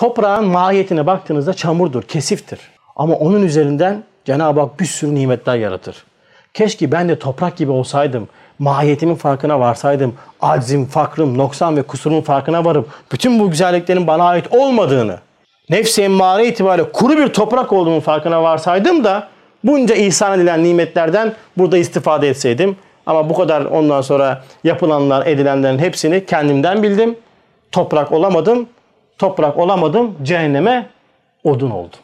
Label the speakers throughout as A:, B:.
A: Toprağın mahiyetine baktığınızda çamurdur, kesiftir. Ama onun üzerinden Cenab-ı Hak bir sürü nimetler yaratır. Keşke ben de toprak gibi olsaydım, mahiyetimin farkına varsaydım, aczim, fakrım, noksan ve kusurumun farkına varıp bütün bu güzelliklerin bana ait olmadığını, nefsi emmare itibariyle kuru bir toprak olduğumun farkına varsaydım da bunca ihsan edilen nimetlerden burada istifade etseydim. Ama bu kadar ondan sonra yapılanlar, edilenlerin hepsini kendimden bildim. Toprak olamadım. Toprak olamadım. Cehenneme odun oldum.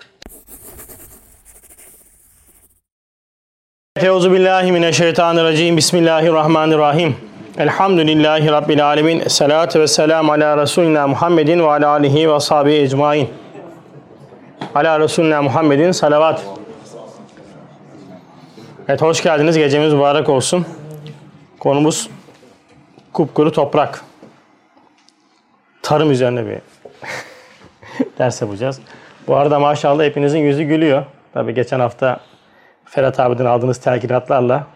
A: Euzu billahi mineşşeytanirracim. Bismillahirrahmanirrahim. Elhamdülillahi rabbil alamin. Salatu ve selam ala resulina Muhammedin ve ala alihi ve ashabihi ecmaîn. Ala resulina Muhammedin salavat. Evet hoş geldiniz. Gecemiz mübarek olsun. Konumuz kupkuru toprak. Tarım üzerine bir ders yapacağız. Bu arada maşallah hepinizin yüzü gülüyor. Tabii geçen hafta Ferhat abiden aldığınız telkinatlarla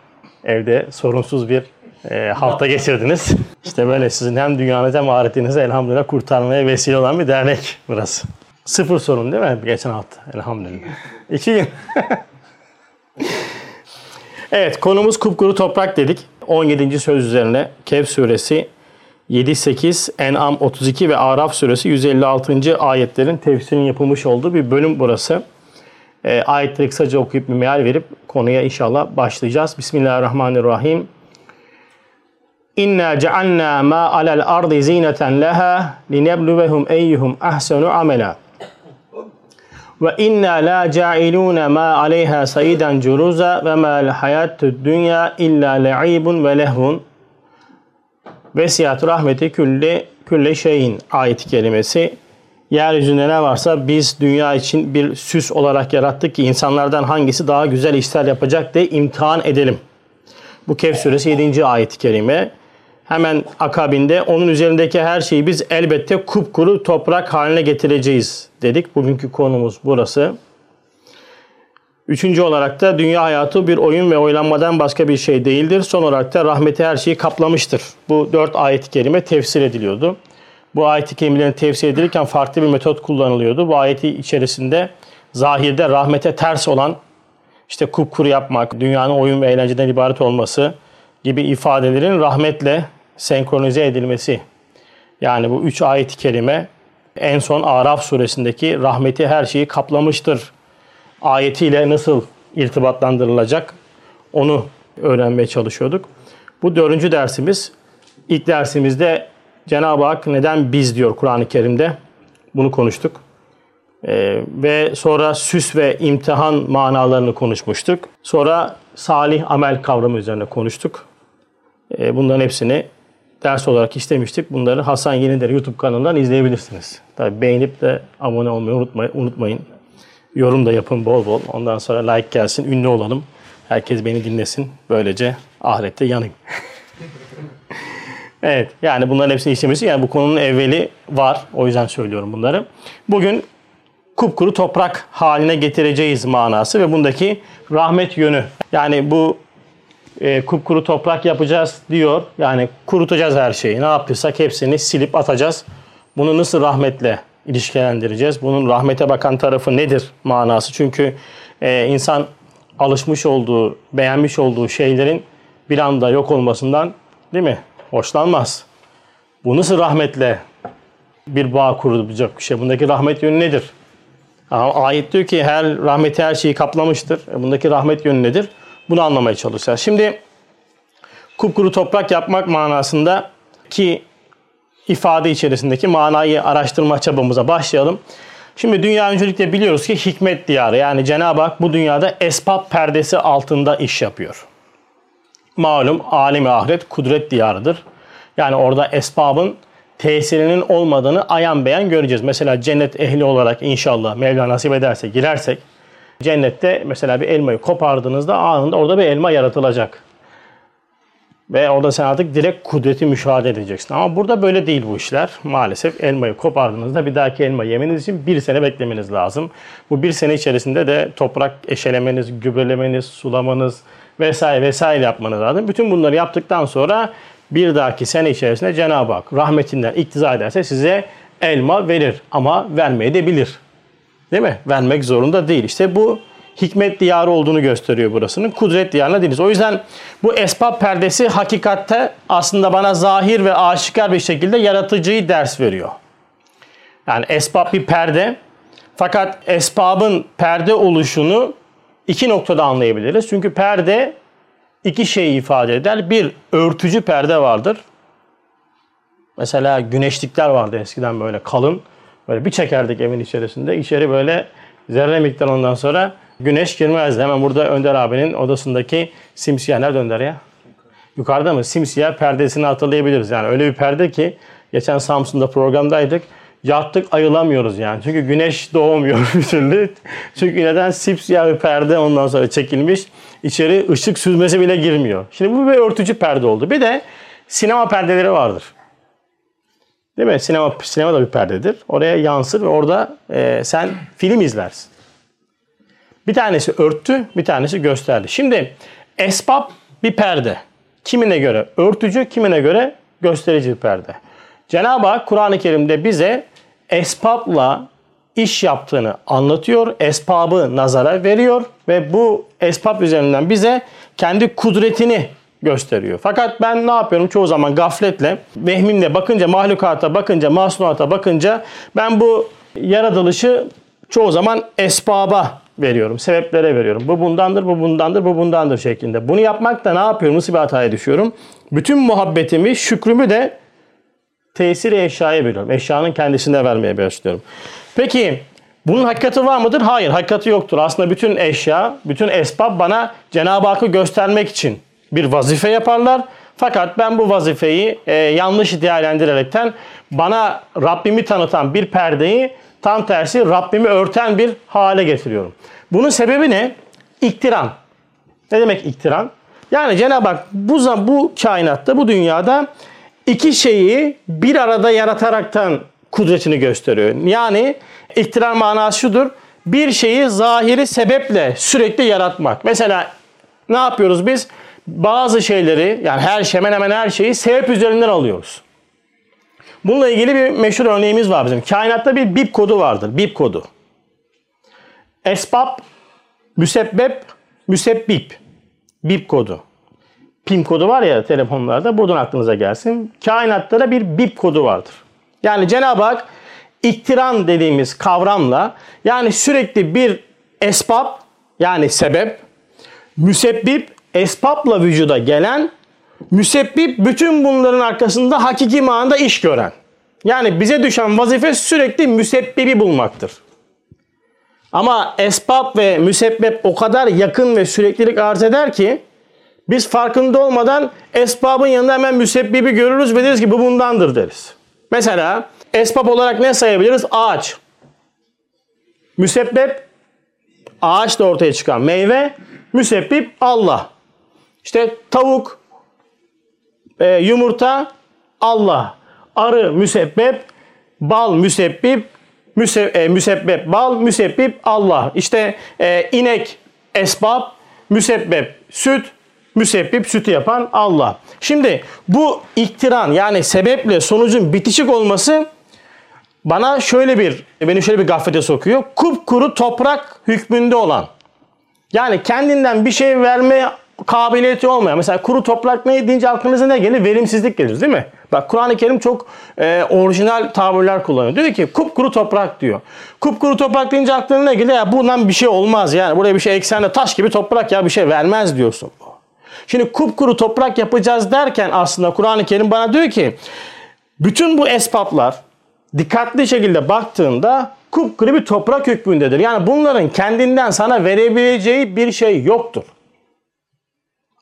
A: evde sorunsuz bir e, hafta geçirdiniz. İşte böyle sizin hem dünyanızı hem ahiretinizi elhamdülillah kurtarmaya vesile olan bir dernek burası. Sıfır sorun değil mi geçen hafta? Elhamdülillah. İki gün. evet konumuz kupkuru toprak dedik. 17. söz üzerine Kehf suresi 7-8, En'am 32 ve Araf suresi 156. ayetlerin tefsirinin yapılmış olduğu bir bölüm burası. E, ayetleri kısaca okuyup bir meal verip konuya inşallah başlayacağız. Bismillahirrahmanirrahim. İnna cealna ma alel ardı zineten leha linebluvehum eyyuhum ahsenu amela. Ve inna la cailuna ma aleyha sayiden curuza ve ma hayatud dünya illa le'ibun ve lehvun. Vesiyat rahmeti külli külle şeyin ayet kelimesi. Yeryüzünde ne varsa biz dünya için bir süs olarak yarattık ki insanlardan hangisi daha güzel işler yapacak diye imtihan edelim. Bu Kehf suresi 7. ayet-i kerime. Hemen akabinde onun üzerindeki her şeyi biz elbette kupkuru toprak haline getireceğiz dedik. Bugünkü konumuz burası. Üçüncü olarak da dünya hayatı bir oyun ve oylanmadan başka bir şey değildir. Son olarak da rahmeti her şeyi kaplamıştır. Bu dört ayet-i kerime tefsir ediliyordu. Bu ayet-i kerimelerin tefsir edilirken farklı bir metot kullanılıyordu. Bu ayeti içerisinde zahirde rahmete ters olan işte kupkuru yapmak, dünyanın oyun ve eğlenceden ibaret olması gibi ifadelerin rahmetle senkronize edilmesi. Yani bu üç ayet-i kerime en son Araf suresindeki rahmeti her şeyi kaplamıştır ayetiyle nasıl irtibatlandırılacak onu öğrenmeye çalışıyorduk. Bu dördüncü dersimiz. İlk dersimizde Cenab-ı Hak neden biz diyor Kur'an-ı Kerim'de. Bunu konuştuk. Ee, ve sonra süs ve imtihan manalarını konuşmuştuk. Sonra salih amel kavramı üzerine konuştuk. Ee, bunların hepsini ders olarak istemiştik. Bunları Hasan Yenider YouTube kanalından izleyebilirsiniz. Tabii beğenip de abone olmayı unutmayın. unutmayın. Yorum da yapın bol bol. Ondan sonra like gelsin, ünlü olalım. Herkes beni dinlesin. Böylece ahirette yanayım. evet, yani bunların hepsini işlemesi. Yani bu konunun evveli var. O yüzden söylüyorum bunları. Bugün kupkuru toprak haline getireceğiz manası ve bundaki rahmet yönü. Yani bu e, kupkuru toprak yapacağız diyor. Yani kurutacağız her şeyi. Ne yaptıysak hepsini silip atacağız. Bunu nasıl rahmetle ilişkilendireceğiz? Bunun rahmete bakan tarafı nedir manası? Çünkü e, insan alışmış olduğu, beğenmiş olduğu şeylerin bir anda yok olmasından değil mi? Hoşlanmaz. Bu nasıl rahmetle bir bağ kurulacak bir şey? Bundaki rahmet yönü nedir? Ayet diyor ki her rahmeti her şeyi kaplamıştır. E, bundaki rahmet yönü nedir? Bunu anlamaya çalışacağız. Şimdi kupkuru toprak yapmak manasında ki ifade içerisindeki manayı araştırma çabamıza başlayalım. Şimdi dünya öncelikle biliyoruz ki hikmet diyarı yani Cenab-ı Hak bu dünyada esbab perdesi altında iş yapıyor. Malum alemi ahiret kudret diyarıdır. Yani orada esbabın tesirinin olmadığını ayan beyan göreceğiz. Mesela cennet ehli olarak inşallah Mevla nasip ederse girersek cennette mesela bir elmayı kopardığınızda anında orada bir elma yaratılacak. Ve orada sen artık direkt kudreti müşahede edeceksin. Ama burada böyle değil bu işler. Maalesef elmayı kopardığınızda bir dahaki elma yemeniz için bir sene beklemeniz lazım. Bu bir sene içerisinde de toprak eşelemeniz, gübrelemeniz, sulamanız vesaire vesaire yapmanız lazım. Bütün bunları yaptıktan sonra bir dahaki sene içerisinde Cenab-ı Hak rahmetinden iktiza ederse size elma verir ama vermeye de bilir. Değil mi? Vermek zorunda değil. İşte bu hikmet diyarı olduğunu gösteriyor burasının. Kudret diyarına değiliz. O yüzden bu esbab perdesi hakikatte aslında bana zahir ve aşikar bir şekilde yaratıcıyı ders veriyor. Yani esbab bir perde. Fakat esbabın perde oluşunu iki noktada anlayabiliriz. Çünkü perde iki şeyi ifade eder. Bir, örtücü perde vardır. Mesela güneşlikler vardı eskiden böyle kalın. Böyle bir çekerdik evin içerisinde. İçeri böyle zerre miktar ondan sonra güneş girmezdi. Hemen burada Önder abinin odasındaki simsiyah nerede Önder ya? Yukarıda mı? Simsiyah perdesini hatırlayabiliriz. Yani öyle bir perde ki geçen Samsun'da programdaydık. Yattık ayılamıyoruz yani. Çünkü güneş doğmuyor bir türlü. Çünkü neden? Sipsiyah bir perde ondan sonra çekilmiş. İçeri ışık süzmesi bile girmiyor. Şimdi bu bir örtücü perde oldu. Bir de sinema perdeleri vardır. Değil mi? Sinema, sinema da bir perdedir. Oraya yansır ve orada e, sen film izlersin. Bir tanesi örttü, bir tanesi gösterdi. Şimdi esbab bir perde. Kimine göre örtücü, kimine göre gösterici bir perde. Cenab-ı Hak Kur'an-ı Kerim'de bize esbabla iş yaptığını anlatıyor. Esbabı nazara veriyor ve bu esbab üzerinden bize kendi kudretini gösteriyor. Fakat ben ne yapıyorum çoğu zaman gafletle, vehmimle bakınca, mahlukata bakınca, masnuata bakınca ben bu yaratılışı çoğu zaman esbaba veriyorum, sebeplere veriyorum. Bu bundandır, bu bundandır, bu bundandır şeklinde. Bunu yapmakta ne yapıyorum, nasıl bir hataya düşüyorum? Bütün muhabbetimi, şükrümü de tesiri eşyaya veriyorum. Eşyanın kendisine vermeye başlıyorum. Peki bunun hakikati var mıdır? Hayır, hakikati yoktur. Aslında bütün eşya, bütün esbab bana Cenab-ı Hakk'ı göstermek için bir vazife yaparlar. Fakat ben bu vazifeyi e, yanlış değerlendirerekten bana Rabbimi tanıtan bir perdeyi tam tersi Rabbimi örten bir hale getiriyorum. Bunun sebebi ne? İktiran. Ne demek iktiran? Yani Cenab-ı Hak bu, bu kainatta, bu dünyada iki şeyi bir arada yarataraktan kudretini gösteriyor. Yani iktirar manası şudur. Bir şeyi zahiri sebeple sürekli yaratmak. Mesela ne yapıyoruz biz? Bazı şeyleri yani her şey hemen hemen her şeyi sebep üzerinden alıyoruz. Bununla ilgili bir meşhur örneğimiz var bizim. Kainatta bir BIP kodu vardır. BIP kodu. Esbab, müsebbep, müsebbip. BIP kodu. PIN kodu var ya telefonlarda buradan aklınıza gelsin. Kainatta da bir BIP kodu vardır. Yani Cenab-ı Hak iktiran dediğimiz kavramla yani sürekli bir esbab yani sebep, müsebbip esbabla vücuda gelen, müsebbip bütün bunların arkasında hakiki manada iş gören. Yani bize düşen vazife sürekli müsebbibi bulmaktır. Ama esbab ve müsebbep o kadar yakın ve süreklilik arz eder ki biz farkında olmadan esbabın yanında hemen müsebbibi görürüz ve deriz ki bu bundandır deriz. Mesela esbab olarak ne sayabiliriz? Ağaç. Müsebbep ağaçta ortaya çıkan meyve. Müsebbip Allah. İşte tavuk, e, yumurta Allah. Arı müsebbep, bal müsebbip, müse, e, müsebbep bal, müsebbip Allah. İşte e, inek esbab, müsebbep süt, müsebbip sütü yapan Allah. Şimdi bu iktiran yani sebeple sonucun bitişik olması bana şöyle bir, beni şöyle bir gaflete sokuyor. Kupkuru toprak hükmünde olan. Yani kendinden bir şey verme kabiliyeti olmayan. Mesela kuru toprak ne deyince aklınıza ne gelir? Verimsizlik gelir değil mi? Bak Kur'an-ı Kerim çok e, orijinal tabirler kullanıyor. Diyor ki kupkuru toprak diyor. Kupkuru toprak deyince aklına ne gelir? Ya bundan bir şey olmaz yani. Buraya bir şey eksende taş gibi toprak ya bir şey vermez diyorsun. Şimdi kupkuru toprak yapacağız derken aslında Kur'an-ı Kerim bana diyor ki bütün bu esbaplar dikkatli şekilde baktığında kupkuru bir toprak hükmündedir. Yani bunların kendinden sana verebileceği bir şey yoktur.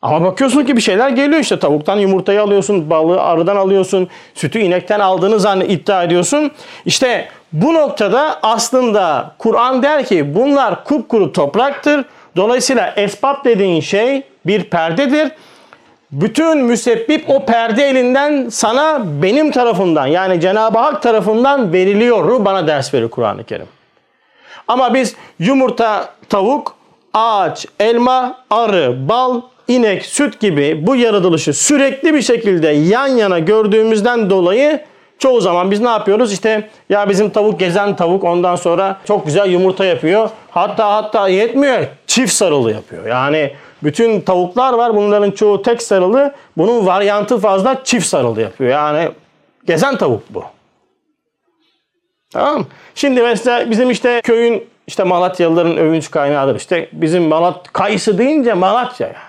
A: Ama bakıyorsun ki bir şeyler geliyor işte tavuktan yumurtayı alıyorsun, balığı arıdan alıyorsun, sütü inekten aldığını zannet iddia ediyorsun. İşte bu noktada aslında Kur'an der ki bunlar kupkuru topraktır. Dolayısıyla esbab dediğin şey bir perdedir. Bütün müsebbip o perde elinden sana benim tarafından yani Cenab-ı Hak tarafından veriliyor. Bana ders verir Kur'an-ı Kerim. Ama biz yumurta, tavuk, ağaç, elma, arı, bal, inek, süt gibi bu yaratılışı sürekli bir şekilde yan yana gördüğümüzden dolayı Çoğu zaman biz ne yapıyoruz? İşte ya bizim tavuk gezen tavuk ondan sonra çok güzel yumurta yapıyor. Hatta hatta yetmiyor. Çift sarılı yapıyor. Yani bütün tavuklar var. Bunların çoğu tek sarılı. Bunun varyantı fazla çift sarılı yapıyor. Yani gezen tavuk bu. Tamam Şimdi mesela bizim işte köyün işte Malatyalıların övünç kaynağıdır. İşte bizim Malat kayısı deyince Malatya yani.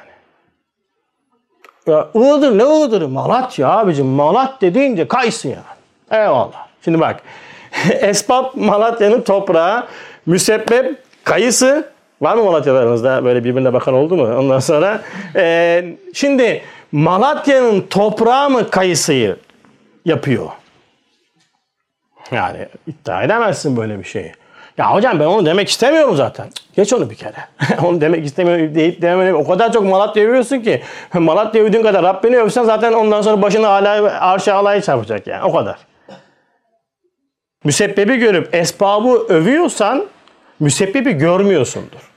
A: Ya Iğdır ne Iğdır? Malatya abicim. Malatya deyince kayısı yani. Eyvallah. Şimdi bak. Esbab Malatya'nın toprağı, müsebbep kayısı. Var mı Malatyalarınızda böyle birbirine bakan oldu mu? Ondan sonra e, şimdi Malatya'nın toprağı mı kayısıyı yapıyor? Yani iddia edemezsin böyle bir şeyi. Ya hocam ben onu demek istemiyorum zaten. Geç onu bir kere. onu demek istemiyorum deyip dememeyi o kadar çok Malatya övüyorsun ki. Malatya övdüğün kadar Rabbini övsen zaten ondan sonra başını hala arşa alaya çarpacak yani. O kadar. Müsebbibi görüp esbabı övüyorsan müsebbibi görmüyorsundur.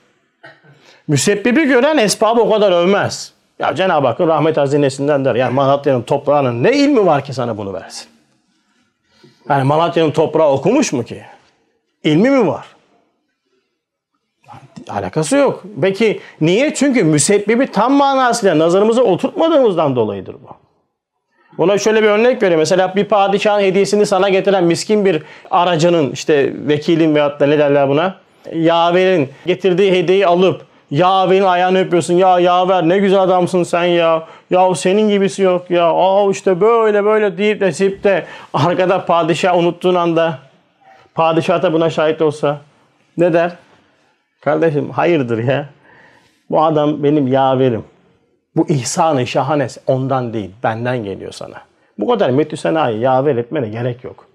A: Müsebbibi gören esbabı o kadar övmez. Ya Cenab-ı Hakk'ın rahmet hazinesinden der. Yani Malatya'nın toprağının ne ilmi var ki sana bunu versin? Yani Malatya'nın toprağı okumuş mu ki? İlmi mi var? Alakası yok. Peki niye? Çünkü müsebbibi tam manasıyla nazarımıza oturtmadığımızdan dolayıdır bu. Buna şöyle bir örnek vereyim. Mesela bir padişahın hediyesini sana getiren miskin bir aracının işte vekilin veyahut da ne derler buna? Yaverin getirdiği hediyeyi alıp yaverin ayağını öpüyorsun. Ya yaver ne güzel adamsın sen ya. Ya senin gibisi yok ya. Aa işte böyle böyle deyip de sip de arkada padişah unuttuğun anda padişah da buna şahit olsa ne der? Kardeşim hayırdır ya. Bu adam benim yaverim. Bu ihsanı şahane ondan değil, benden geliyor sana. Bu kadar metü senayı yaver etmene gerek yok.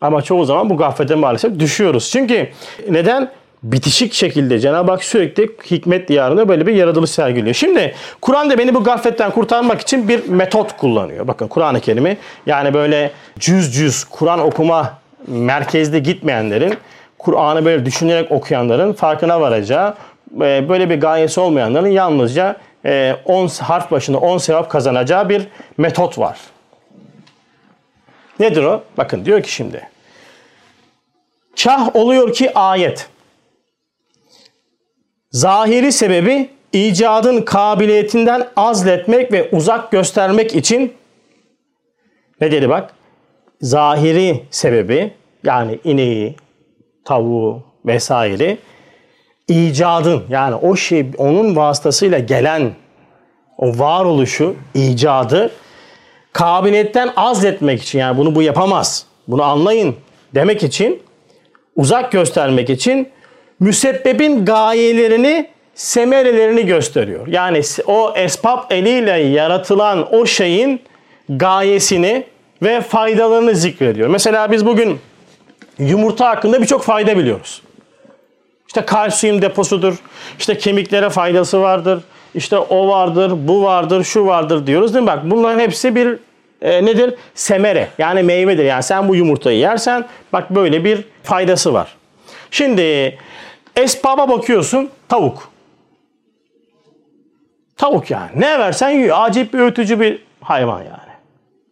A: Ama çoğu zaman bu gaflete maalesef düşüyoruz. Çünkü neden? Bitişik şekilde Cenab-ı Hak sürekli hikmet diyarında böyle bir yaratılış sergiliyor. Şimdi Kur'an da beni bu gafletten kurtarmak için bir metot kullanıyor. Bakın Kur'an-ı Kerim'i yani böyle cüz cüz Kur'an okuma merkezde gitmeyenlerin Kur'an'ı böyle düşünerek okuyanların farkına varacağı e, böyle bir gayesi olmayanların yalnızca 10 e, harf başına 10 sevap kazanacağı bir metot var. Nedir o? Bakın diyor ki şimdi. Kah oluyor ki ayet. Zahiri sebebi icadın kabiliyetinden azletmek ve uzak göstermek için ne dedi bak? Zahiri sebebi yani ineği, tavuğu vesaire icadın yani o şey onun vasıtasıyla gelen o varoluşu, icadı kabiliyetten azletmek için yani bunu bu yapamaz. Bunu anlayın demek için uzak göstermek için müsebbebin gayelerini semerelerini gösteriyor. Yani o esbab eliyle yaratılan o şeyin gayesini ve faydalarını zikrediyor. Mesela biz bugün yumurta hakkında birçok fayda biliyoruz. İşte kalsiyum deposudur. İşte kemiklere faydası vardır. İşte o vardır, bu vardır, şu vardır diyoruz değil mi? Bak bunların hepsi bir e, nedir? Semere yani meyvedir. Yani sen bu yumurtayı yersen bak böyle bir faydası var. Şimdi esbaba bakıyorsun tavuk. Tavuk yani. Ne versen yiyor. Acip bir ötücü bir hayvan yani.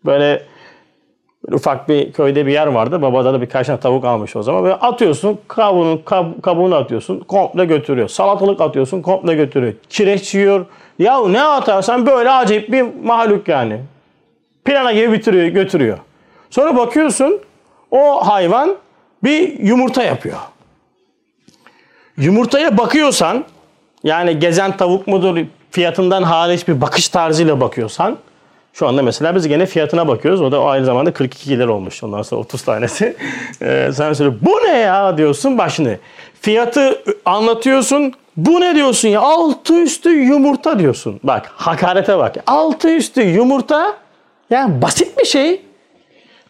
A: Böyle ufak bir köyde bir yer vardı. Babada da birkaç tane tavuk almış o zaman. Böyle atıyorsun kabuğunu, kab, kabuğunu atıyorsun komple götürüyor. Salatalık atıyorsun komple götürüyor. Kireç yiyor. Ya ne atarsan böyle acayip bir mahluk yani. Plana gibi bitiriyor, götürüyor. Sonra bakıyorsun o hayvan bir yumurta yapıyor. Yumurtaya bakıyorsan yani gezen tavuk mudur fiyatından hariç bir bakış tarzıyla bakıyorsan şu anda mesela biz gene fiyatına bakıyoruz. O da aynı zamanda 42 lira olmuş. Ondan sonra 30 tanesi. Ee, sen söyle bu ne ya diyorsun başını. Fiyatı anlatıyorsun. Bu ne diyorsun ya? Altı üstü yumurta diyorsun. Bak hakarete bak. Altı üstü yumurta yani basit bir şey.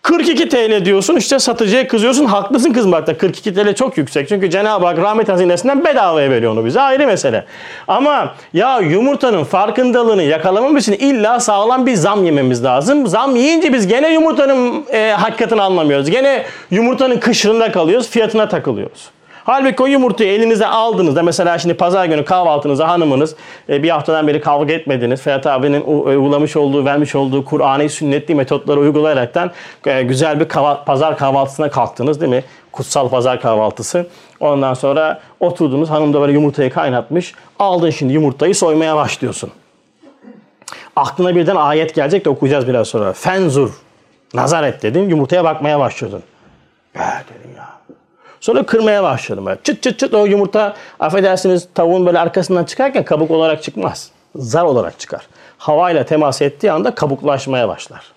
A: 42 TL diyorsun işte satıcıya kızıyorsun. Haklısın kızmakta. 42 TL çok yüksek. Çünkü Cenab-ı Hak rahmet hazinesinden bedavaya veriyor onu bize. Ayrı mesele. Ama ya yumurtanın farkındalığını yakalamamız için illa sağlam bir zam yememiz lazım. Zam yiyince biz gene yumurtanın e, hakikatini anlamıyoruz. Gene yumurtanın kışırında kalıyoruz. Fiyatına takılıyoruz. Halbuki o yumurtayı elinize aldığınızda mesela şimdi pazar günü kahvaltınıza hanımınız e, bir haftadan beri kavga etmediniz. Ferhat abinin u- uygulamış olduğu, vermiş olduğu Kur'an'ı sünnetli metotları uygulayaraktan e, güzel bir pazar kahvaltısına kalktınız değil mi? Kutsal pazar kahvaltısı. Ondan sonra oturdunuz hanım da böyle yumurtayı kaynatmış. Aldın şimdi yumurtayı soymaya başlıyorsun. Aklına birden ayet gelecek de okuyacağız biraz sonra. Fenzur. Nazar et dedin. Yumurtaya bakmaya başlıyordun. Ya dedim. Sonra kırmaya başladım. Böyle. Çıt çıt çıt o yumurta affedersiniz tavuğun böyle arkasından çıkarken kabuk olarak çıkmaz. Zar olarak çıkar. Havayla temas ettiği anda kabuklaşmaya başlar.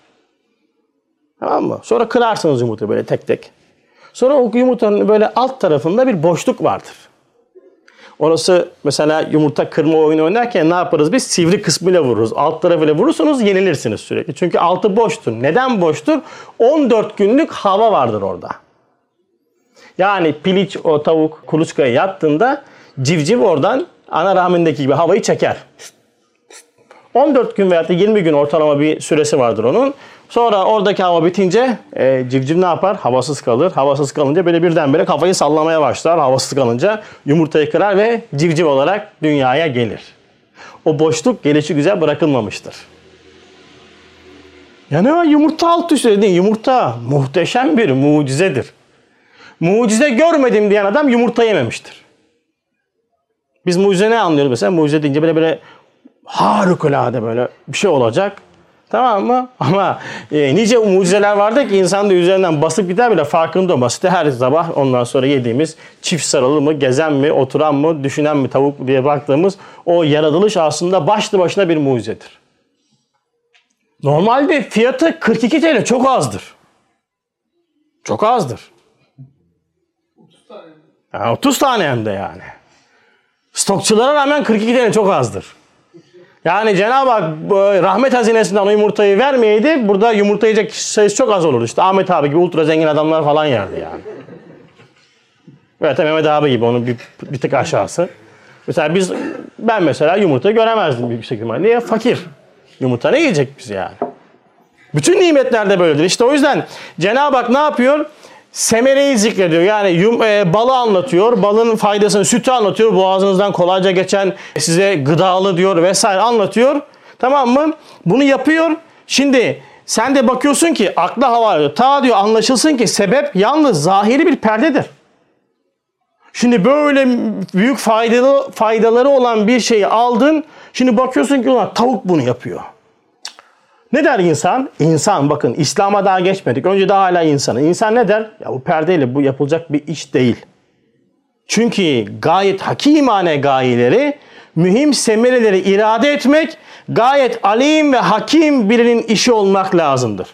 A: Tamam mı? Sonra kırarsınız yumurtayı böyle tek tek. Sonra o yumurtanın böyle alt tarafında bir boşluk vardır. Orası mesela yumurta kırma oyunu oynarken ne yaparız biz? Sivri kısmıyla vururuz. Alt tarafıyla vurursunuz yenilirsiniz sürekli. Çünkü altı boştur. Neden boştur? 14 günlük hava vardır orada. Yani piliç o tavuk kuluçkaya yattığında civciv oradan ana rahmindeki gibi havayı çeker. 14 gün veya da 20 gün ortalama bir süresi vardır onun. Sonra oradaki hava bitince e, civciv ne yapar? Havasız kalır. Havasız kalınca böyle birdenbire kafayı sallamaya başlar. Havasız kalınca yumurtayı kırar ve civciv olarak dünyaya gelir. O boşluk gelişi güzel bırakılmamıştır. Ya ne var yumurta alt üstü dedin. Yumurta muhteşem bir mucizedir. Mucize görmedim diyen adam yumurta yememiştir. Biz mucize ne anlıyoruz mesela? Mucize deyince böyle böyle harikulade böyle bir şey olacak. Tamam mı? Ama e, nice mucizeler vardı ki insan da üzerinden basıp gider bile farkında olmaz. İşte her sabah ondan sonra yediğimiz çift sarılı mı, gezen mi, oturan mı, düşünen mi tavuk diye baktığımız o yaratılış aslında başlı başına bir mucizedir. Normalde fiyatı 42 TL çok azdır. Çok azdır. Yani 30 tane hem de yani. Stokçulara rağmen 42 TL çok azdır. Yani Cenab-ı Hak bu rahmet hazinesinden o yumurtayı vermeyeydi burada yumurta yiyecek sayısı çok az olurdu. İşte Ahmet abi gibi ultra zengin adamlar falan yerdi yani. Evet Mehmet abi gibi onun bir, bir tık aşağısı. Mesela biz ben mesela yumurta göremezdim büyük ihtimalle. Niye? Fakir. Yumurta ne yiyecek biz yani? Bütün nimetler de böyledir. İşte o yüzden Cenab-ı Hak ne yapıyor? Semereyi zikrediyor. Yani yum, e, balı anlatıyor. Balın faydasını, sütü anlatıyor. Boğazınızdan kolayca geçen size gıdalı diyor vesaire anlatıyor. Tamam mı? Bunu yapıyor. Şimdi sen de bakıyorsun ki akla hava ediyor. Ta diyor anlaşılsın ki sebep yalnız zahiri bir perdedir. Şimdi böyle büyük faydalı faydaları olan bir şeyi aldın. Şimdi bakıyorsun ki ulan tavuk bunu yapıyor. Ne der insan? İnsan bakın İslam'a daha geçmedik. Önce daha hala insanı. İnsan ne der? Ya bu perdeyle bu yapılacak bir iş değil. Çünkü gayet hakimane gayeleri, mühim semereleri irade etmek gayet alim ve hakim birinin işi olmak lazımdır.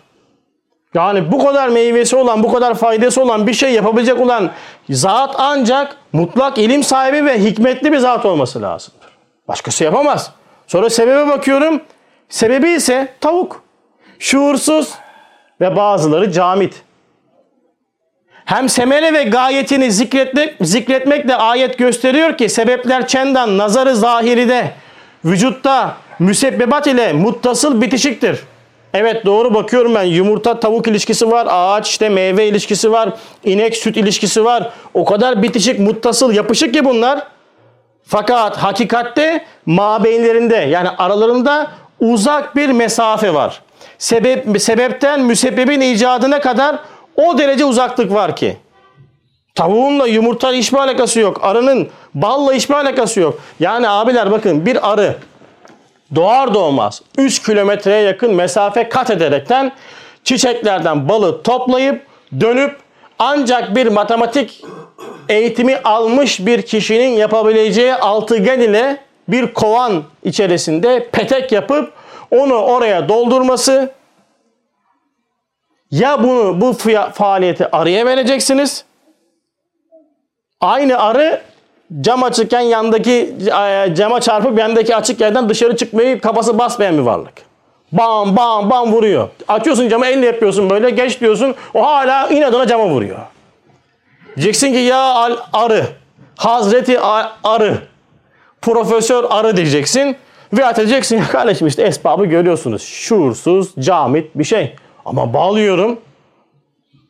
A: Yani bu kadar meyvesi olan, bu kadar faydası olan bir şey yapabilecek olan zat ancak mutlak ilim sahibi ve hikmetli bir zat olması lazımdır. Başkası yapamaz. Sonra sebebe bakıyorum. Sebebi ise tavuk. Şuursuz ve bazıları camit. Hem semere ve gayetini zikretmek, zikretmekle ayet gösteriyor ki sebepler çendan nazarı zahiride vücutta müsebbebat ile muttasıl bitişiktir. Evet doğru bakıyorum ben yumurta tavuk ilişkisi var, ağaç işte meyve ilişkisi var, inek süt ilişkisi var. O kadar bitişik, muttasıl, yapışık ki bunlar. Fakat hakikatte mabeyinlerinde yani aralarında uzak bir mesafe var. Sebep, sebepten müsebbebin icadına kadar o derece uzaklık var ki. Tavuğunla yumurta hiçbir alakası yok. Arının balla hiçbir alakası yok. Yani abiler bakın bir arı doğar doğmaz 3 kilometreye yakın mesafe kat ederekten çiçeklerden balı toplayıp dönüp ancak bir matematik eğitimi almış bir kişinin yapabileceği altıgen ile bir kovan içerisinde petek yapıp onu oraya doldurması ya bunu bu faaliyeti arıya vereceksiniz. Aynı arı cam açıkken yandaki cama çarpıp yandaki açık yerden dışarı çıkmayı kafası basmayan bir varlık. Bam bam bam vuruyor. Açıyorsun camı elle yapıyorsun böyle geç diyorsun. O hala inadına cama vuruyor. Diyeceksin ki ya arı. Hazreti arı. Profesör arı diyeceksin. Ve atacaksın ya kardeşim işte esbabı görüyorsunuz. Şuursuz, camit bir şey. Ama bağlıyorum.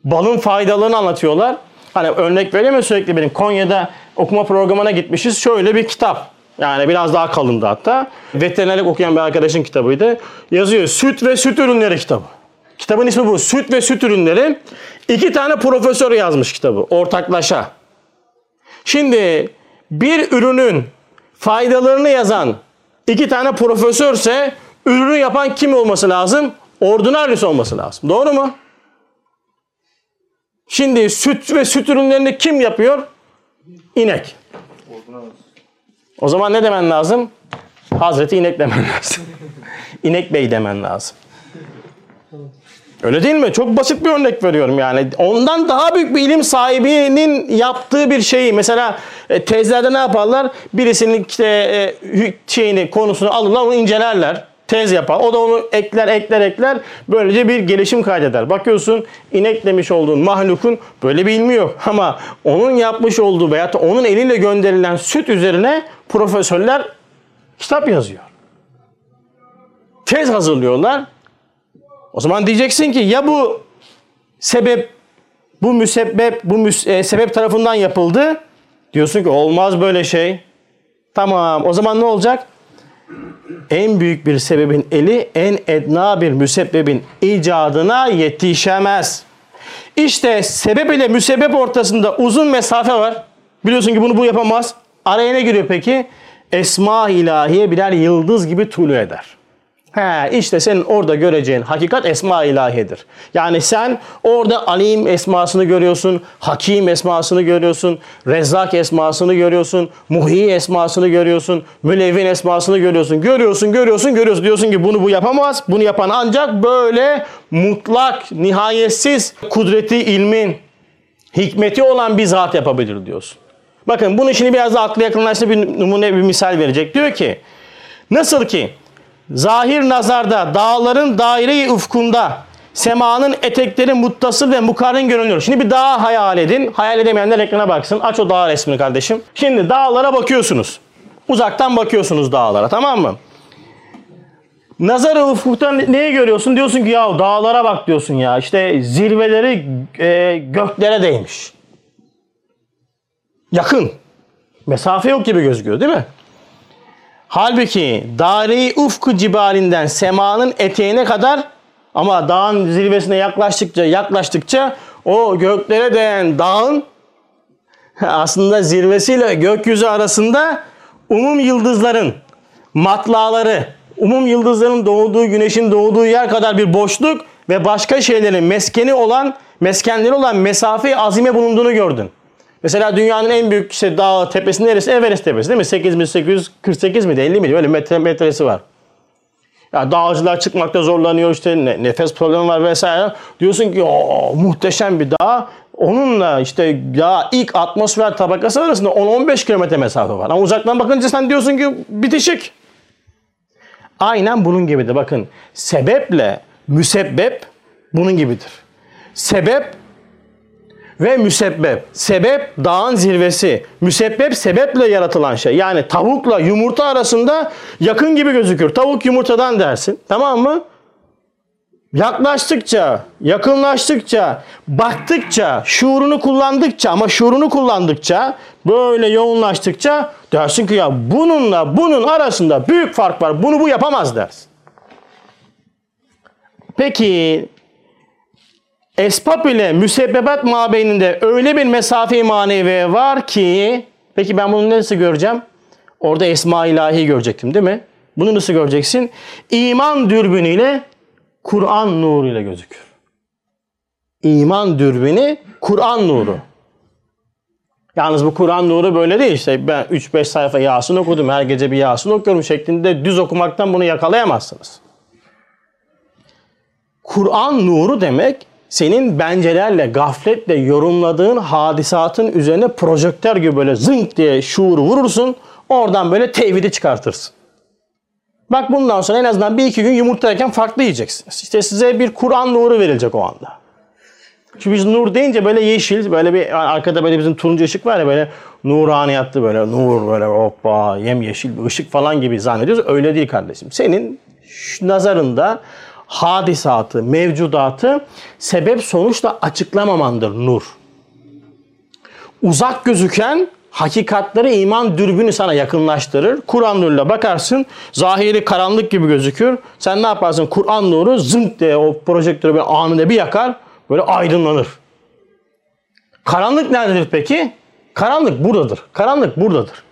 A: Balın faydalarını anlatıyorlar. Hani örnek vereyim mi sürekli benim Konya'da okuma programına gitmişiz. Şöyle bir kitap. Yani biraz daha kalındı hatta. Veterinerlik okuyan bir arkadaşın kitabıydı. Yazıyor süt ve süt ürünleri kitabı. Kitabın ismi bu. Süt ve süt ürünleri. İki tane profesör yazmış kitabı ortaklaşa. Şimdi bir ürünün faydalarını yazan iki tane profesörse ürünü yapan kim olması lazım? Ordinarius olması lazım. Doğru mu? Şimdi süt ve süt ürünlerini kim yapıyor? İnek. O zaman ne demen lazım? Hazreti İnek demen lazım. İnek Bey demen lazım. Öyle değil mi? Çok basit bir örnek veriyorum yani. Ondan daha büyük bir ilim sahibinin yaptığı bir şeyi mesela e, tezlerde ne yaparlar? Birisinin işte e, şeyini konusunu alırlar onu incelerler. Tez yapar. O da onu ekler ekler ekler. Böylece bir gelişim kaydeder. Bakıyorsun inek demiş olduğun mahlukun böyle bir ilmi yok. Ama onun yapmış olduğu da onun eliyle gönderilen süt üzerine profesörler kitap yazıyor. Tez hazırlıyorlar. O zaman diyeceksin ki ya bu sebep bu müsebbep bu müs- e, sebep tarafından yapıldı. Diyorsun ki olmaz böyle şey. Tamam o zaman ne olacak? En büyük bir sebebin eli en edna bir müsebbebin icadına yetişemez. İşte sebep ile müsebbep ortasında uzun mesafe var. Biliyorsun ki bunu bu yapamaz. Araya ne giriyor peki? Esma ilahiye birer yıldız gibi tulu eder. He, işte senin orada göreceğin hakikat esma ilahiyedir. Yani sen orada alim esmasını görüyorsun, hakim esmasını görüyorsun, rezzak esmasını görüyorsun, muhi esmasını görüyorsun, mülevvin esmasını görüyorsun. Görüyorsun, görüyorsun, görüyorsun. Diyorsun ki bunu bu yapamaz. Bunu yapan ancak böyle mutlak, nihayetsiz kudreti, ilmin, hikmeti olan bir zat yapabilir diyorsun. Bakın bunu şimdi biraz da aklı yakınlaştı bir numune bir misal verecek. Diyor ki nasıl ki zahir nazarda dağların daire-i ufkunda semanın etekleri muttasıl ve mukarren görünüyor. Şimdi bir dağ hayal edin. Hayal edemeyenler ekrana baksın. Aç o dağ resmini kardeşim. Şimdi dağlara bakıyorsunuz. Uzaktan bakıyorsunuz dağlara tamam mı? Nazar-ı ufukta neyi görüyorsun? Diyorsun ki ya dağlara bak diyorsun ya. İşte zirveleri e, göklere değmiş. Yakın. Mesafe yok gibi gözüküyor değil mi? Halbuki dari ufku cibalinden semanın eteğine kadar ama dağın zirvesine yaklaştıkça yaklaştıkça o göklere değen dağın aslında zirvesiyle gökyüzü arasında umum yıldızların matlaları, umum yıldızların doğduğu, güneşin doğduğu yer kadar bir boşluk ve başka şeylerin meskeni olan, meskenleri olan mesafe azime bulunduğunu gördün. Mesela dünyanın en büyük işte dağ tepesi neresi? Everest tepesi değil mi? 8848 miydi? 50 miydi? Öyle metre, metresi var. Ya dağcılar çıkmakta zorlanıyor işte ne- nefes problemi var vesaire. Diyorsun ki o muhteşem bir dağ. Onunla işte ya ilk atmosfer tabakası arasında 10-15 kilometre mesafe var. Ama uzaktan bakınca sen diyorsun ki bitişik. Aynen bunun gibidir. Bakın sebeple müsebbep bunun gibidir. Sebep ve müsebbep. Sebep dağın zirvesi. Müsebbep sebeple yaratılan şey. Yani tavukla yumurta arasında yakın gibi gözükür. Tavuk yumurtadan dersin. Tamam mı? Yaklaştıkça, yakınlaştıkça, baktıkça, şuurunu kullandıkça ama şuurunu kullandıkça, böyle yoğunlaştıkça dersin ki ya bununla bunun arasında büyük fark var. Bunu bu yapamaz dersin. Peki esbab ile müsebbebat mabeyninde öyle bir mesafe manevi var ki peki ben bunu nasıl göreceğim? Orada esma ilahi görecektim değil mi? Bunu nasıl göreceksin? İman dürbünüyle Kur'an nuruyla gözükür. İman dürbünü Kur'an nuru. Yalnız bu Kur'an nuru böyle değil. İşte ben 3-5 sayfa Yasin okudum. Her gece bir Yasin okuyorum şeklinde düz okumaktan bunu yakalayamazsınız. Kur'an nuru demek senin bencelerle, gafletle yorumladığın hadisatın üzerine projektör gibi böyle zınk diye şuuru vurursun. Oradan böyle tevhidi çıkartırsın. Bak bundan sonra en azından bir iki gün yumurtayken farklı yiyeceksiniz. İşte size bir Kur'an nuru verilecek o anda. Çünkü biz nur deyince böyle yeşil, böyle bir arkada böyle bizim turuncu ışık var ya böyle nuraniyatlı böyle nur böyle hoppa yemyeşil bir ışık falan gibi zannediyoruz. Öyle değil kardeşim. Senin şu nazarında hadisatı, mevcudatı sebep sonuçla açıklamamandır nur. uzak gözüken hakikatleri iman dürbünü sana yakınlaştırır. Kur'an nuruyla bakarsın zahiri karanlık gibi gözükür. Sen ne yaparsın? Kur'an nuru zınk diye o projektörü böyle anında bir yakar. Böyle aydınlanır. Karanlık nerededir peki? Karanlık buradadır. Karanlık buradadır.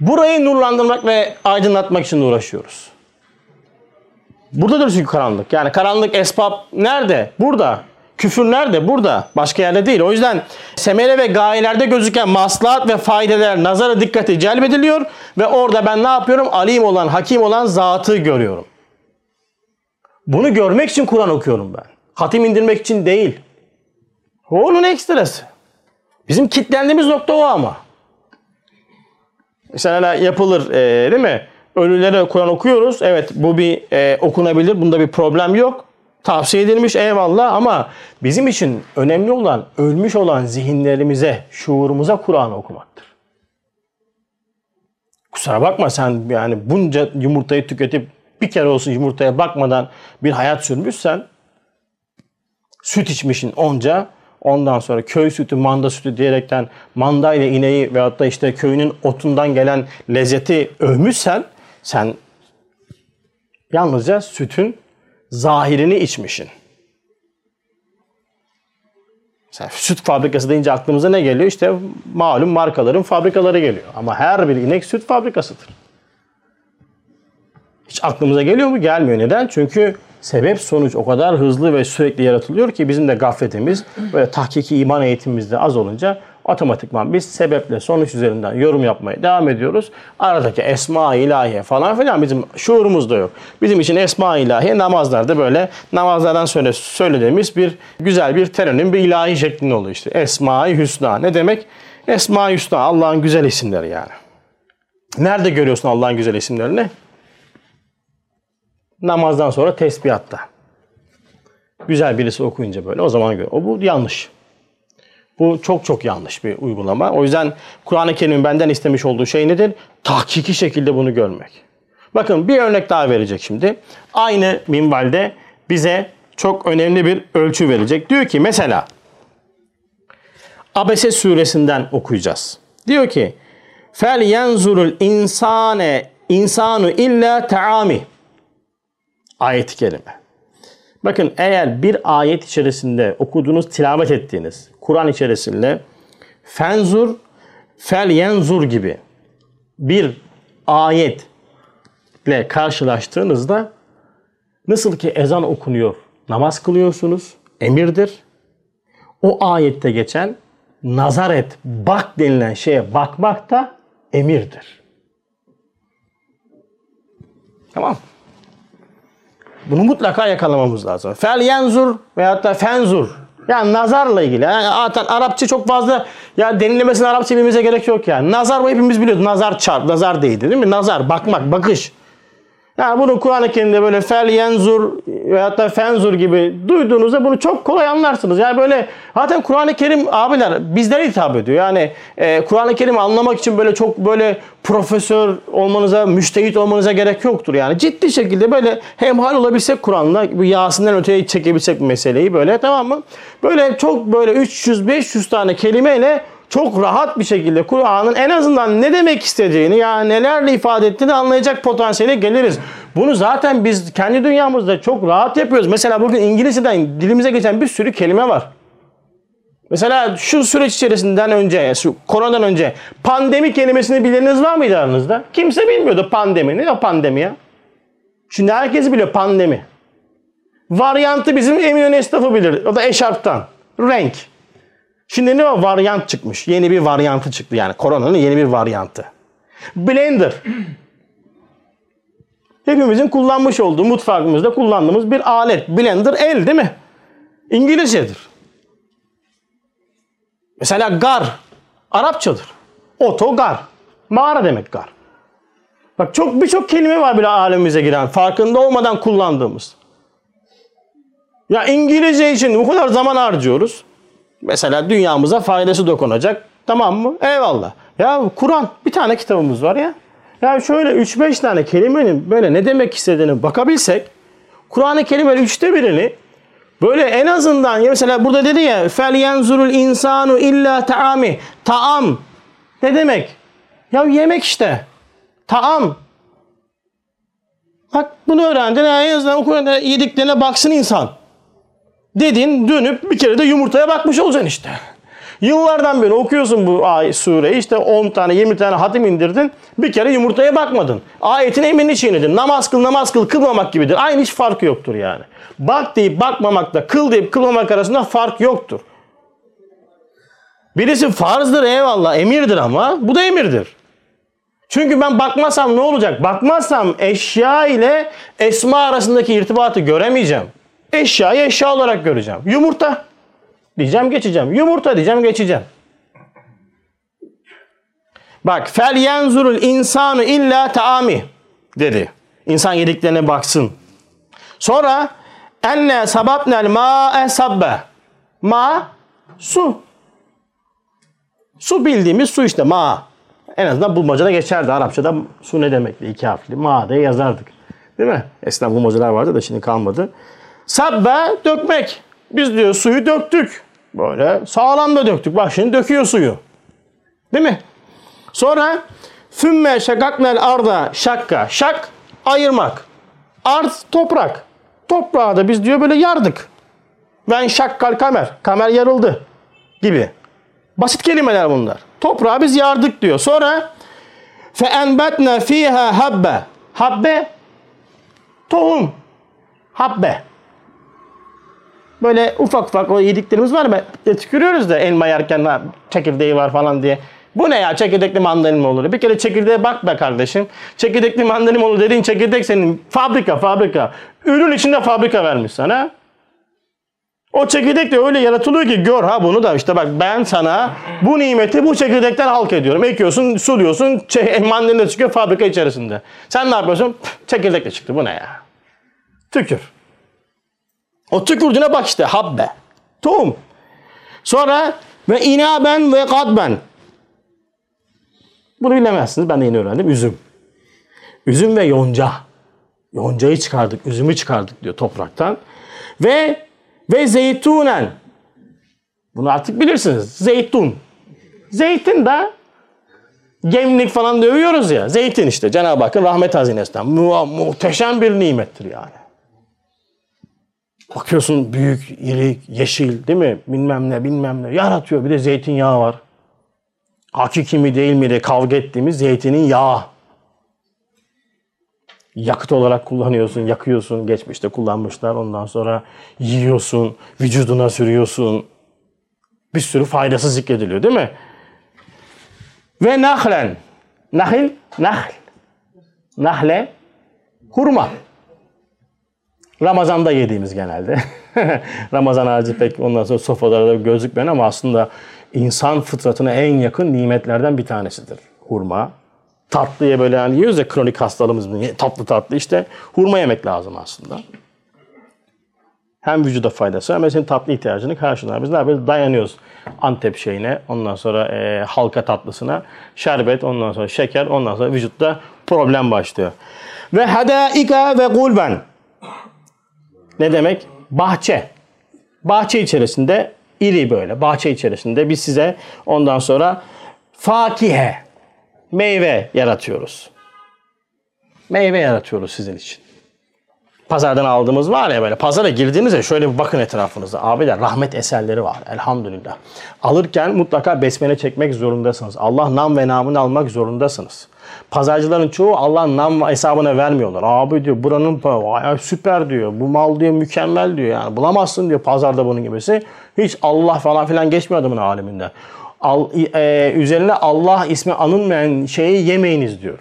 A: Burayı nurlandırmak ve aydınlatmak için uğraşıyoruz. Buradadır çünkü karanlık. Yani karanlık esbab nerede? Burada. Küfür nerede? Burada. Başka yerde değil. O yüzden semere ve gayelerde gözüken maslahat ve faydeler nazara dikkati celbediliyor ve orada ben ne yapıyorum? Alim olan, hakim olan zatı görüyorum. Bunu görmek için Kur'an okuyorum ben. Hatim indirmek için değil. Onun ekstrası. Bizim kitlendiğimiz nokta o ama. Mesela yapılır e, değil mi? Ölülere Kur'an okuyoruz. Evet bu bir e, okunabilir. Bunda bir problem yok. Tavsiye edilmiş eyvallah ama bizim için önemli olan ölmüş olan zihinlerimize, şuurumuza Kur'an okumaktır. Kusura bakma sen yani bunca yumurtayı tüketip bir kere olsun yumurtaya bakmadan bir hayat sürmüşsen süt içmişin onca ondan sonra köy sütü, manda sütü diyerekten manda ile ineği veyahut da işte köyünün otundan gelen lezzeti övmüşsen sen yalnızca sütün zahirini içmişin. Mesela süt fabrikası deyince aklımıza ne geliyor? İşte malum markaların fabrikaları geliyor. Ama her bir inek süt fabrikasıdır. Hiç aklımıza geliyor mu? Gelmiyor. Neden? Çünkü sebep sonuç o kadar hızlı ve sürekli yaratılıyor ki bizim de gafletimiz böyle tahkiki iman eğitimimizde az olunca otomatikman biz sebeple sonuç üzerinden yorum yapmaya devam ediyoruz. Aradaki esma ilahiye falan filan bizim şuurumuzda yok. Bizim için esma ilahiye namazlarda böyle namazlardan sonra söylediğimiz bir güzel bir terenin bir ilahi şeklinde oluyor işte. Esma-i Hüsna. Ne demek? Esma-i Hüsna Allah'ın güzel isimleri yani. Nerede görüyorsun Allah'ın güzel isimlerini? Namazdan sonra tesbihatta. Güzel birisi okuyunca böyle o zaman gör. O bu yanlış. Bu çok çok yanlış bir uygulama. O yüzden Kur'an-ı Kerim'in benden istemiş olduğu şey nedir? Tahkiki şekilde bunu görmek. Bakın bir örnek daha verecek şimdi. Aynı minvalde bize çok önemli bir ölçü verecek. Diyor ki mesela Abese suresinden okuyacağız. Diyor ki fel yenzurul insane insanu illa taami ayet-i kerime. Bakın eğer bir ayet içerisinde okuduğunuz, tilavet ettiğiniz Kur'an içerisinde fenzur, fel yenzur gibi bir ayetle karşılaştığınızda nasıl ki ezan okunuyor, namaz kılıyorsunuz, emirdir. O ayette geçen nazar et, bak denilen şeye bakmak da emirdir. Tamam bunu mutlaka yakalamamız lazım. Fel yenzur veyahut da fenzur. Yani nazarla ilgili. Yani zaten Arapça çok fazla ya denilemesine Arapça bilmemize gerek yok yani. Nazar bu hepimiz biliyoruz. Nazar çarp, nazar değdi değil mi? Nazar, bakmak, bakış. Yani bunu Kur'an-ı Kerim'de böyle fel yenzur veyahut da fenzur gibi duyduğunuzda bunu çok kolay anlarsınız. Yani böyle zaten Kur'an-ı Kerim abiler bizlere hitap ediyor. Yani e, Kur'an-ı Kerim anlamak için böyle çok böyle profesör olmanıza, müştehit olmanıza gerek yoktur. Yani ciddi şekilde böyle hemhal olabilsek Kur'an'la Yasin'den öteye çekebilsek meseleyi böyle tamam mı? Böyle çok böyle 300-500 tane kelimeyle çok rahat bir şekilde Kur'an'ın en azından ne demek istediğini ya nelerle ifade ettiğini anlayacak potansiyele geliriz. Bunu zaten biz kendi dünyamızda çok rahat yapıyoruz. Mesela bugün İngilizceden dilimize geçen bir sürü kelime var. Mesela şu süreç içerisinden önce, şu koronadan önce pandemi kelimesini bileniniz var mıydı aranızda? Kimse bilmiyordu pandemi. Ne o pandemi ya? Şimdi herkes biliyor pandemi. Varyantı bizim Eminönü esnafı bilir. O da eşarptan. Renk. Şimdi ne o varyant çıkmış. Yeni bir varyantı çıktı yani. Koronanın yeni bir varyantı. Blender. Hepimizin kullanmış olduğu mutfağımızda kullandığımız bir alet. Blender el değil mi? İngilizcedir. Mesela gar. Arapçadır. Oto gar. Mağara demek gar. Bak çok birçok kelime var bile alemimize giren. Farkında olmadan kullandığımız. Ya İngilizce için bu kadar zaman harcıyoruz. Mesela dünyamıza faydası dokunacak. Tamam mı? Eyvallah. Ya Kur'an bir tane kitabımız var ya. Ya şöyle 3-5 tane kelimenin böyle ne demek istediğini bakabilsek Kur'an-ı Kerim'in üçte birini Böyle en azından ya mesela burada dedi ya fel yenzurul insanu illa taami. Taam. Ne demek? Ya yemek işte. Taam. Bak bunu öğrendin. En azından okulda yediklerine baksın insan. Dedin dönüp bir kere de yumurtaya bakmış olacaksın işte. Yıllardan beri okuyorsun bu ay sureyi işte 10 tane 20 tane hatim indirdin. Bir kere yumurtaya bakmadın. Ayetin emrini çiğnedin. Namaz kıl namaz kıl kılmamak gibidir. Aynı hiç farkı yoktur yani. Bak deyip bakmamakla kıl deyip kılmamak arasında fark yoktur. Birisi farzdır eyvallah emirdir ama bu da emirdir. Çünkü ben bakmasam ne olacak? Bakmazsam eşya ile esma arasındaki irtibatı göremeyeceğim. Eşyayı eşya olarak göreceğim. Yumurta diyeceğim geçeceğim. Yumurta diyeceğim geçeceğim. Bak fel yenzurul insanu illa taami dedi. İnsan yediklerine baksın. Sonra enne sababnel ma'e sabbe. Ma su. Su bildiğimiz su işte ma. En azından bulmacada geçerdi. Arapçada su ne demekti? İki harfli. Ma diye yazardık. Değil mi? Eskiden bulmacalar vardı da şimdi kalmadı. Sabbe dökmek. Biz diyor suyu döktük. Böyle sağlam da döktük. Bak şimdi döküyor suyu. Değil mi? Sonra fümme şakaknel arda şakka. Şak ayırmak. Ard toprak. Toprağı da biz diyor böyle yardık. Ben şakkal kamer. Kamer yarıldı gibi. Basit kelimeler bunlar. Toprağı biz yardık diyor. Sonra fe enbetne fiha habbe. Habbe tohum. Habbe. Böyle ufak ufak o yediklerimiz var mı? E, tükürüyoruz da elma yerken ha, çekirdeği var falan diye. Bu ne ya çekirdekli mandalina mı olur? Bir kere çekirdeğe bak be kardeşim. Çekirdekli mandalina olur dediğin çekirdek senin fabrika fabrika. Ürün içinde fabrika vermiş sana. O çekirdek de öyle yaratılıyor ki gör ha bunu da işte bak ben sana bu nimeti bu çekirdekten halk ediyorum. Ekiyorsun, suluyorsun, mandalina çıkıyor fabrika içerisinde. Sen ne yapıyorsun? Pf, Çekirdekle çıktı bu ne ya? Tükür. O tükürdüğüne bak işte habbe. Tohum. Sonra ve inaben ve kadben. Bunu bilemezsiniz. Ben de yeni öğrendim. Üzüm. Üzüm ve yonca. Yoncayı çıkardık, üzümü çıkardık diyor topraktan. Ve ve zeytunen. Bunu artık bilirsiniz. Zeytun. Zeytin de gemlik falan dövüyoruz ya. Zeytin işte Cenab-ı Hakk'ın rahmet hazinesinden. Mu muhteşem bir nimettir yani. Bakıyorsun büyük, iri, yeşil değil mi? Bilmem ne bilmem ne. Yaratıyor. Bir de zeytinyağı var. Hakiki mi değil mi de kavga ettiğimiz zeytinin yağı. Yakıt olarak kullanıyorsun, yakıyorsun. Geçmişte kullanmışlar. Ondan sonra yiyorsun, vücuduna sürüyorsun. Bir sürü faydası zikrediliyor değil mi? Ve nahlen. Nahil, nahl. Nahle, hurma. Ramazan'da yediğimiz genelde. Ramazan ağacı pek ondan sonra sofralarda gözükmeyen ama aslında insan fıtratına en yakın nimetlerden bir tanesidir. Hurma. Tatlıya böyle yani yiyoruz ya kronik hastalığımız mı? Tatlı tatlı işte hurma yemek lazım aslında. Hem vücuda faydası hem de senin tatlı ihtiyacını karşılar. Biz ne yapıyoruz? Dayanıyoruz Antep şeyine, ondan sonra e, halka tatlısına, şerbet, ondan sonra şeker, ondan sonra vücutta problem başlıyor. Ve hadaika ve gulben. Ne demek? Bahçe. Bahçe içerisinde iri böyle bahçe içerisinde biz size ondan sonra fakihe meyve yaratıyoruz. Meyve yaratıyoruz sizin için. Pazardan aldığımız var ya böyle pazara girdiğinizde şöyle bir bakın etrafınıza. Abiler rahmet eserleri var elhamdülillah. Alırken mutlaka besmele çekmek zorundasınız. Allah nam ve namını almak zorundasınız. Pazarcıların çoğu Allah'ın nam hesabına vermiyorlar. Abi diyor buranın süper diyor. Bu mal diyor mükemmel diyor. Yani bulamazsın diyor pazarda bunun gibisi. Hiç Allah falan filan geçmiyor adamın aleminde. Al, e, üzerine Allah ismi anılmayan şeyi yemeyiniz diyor.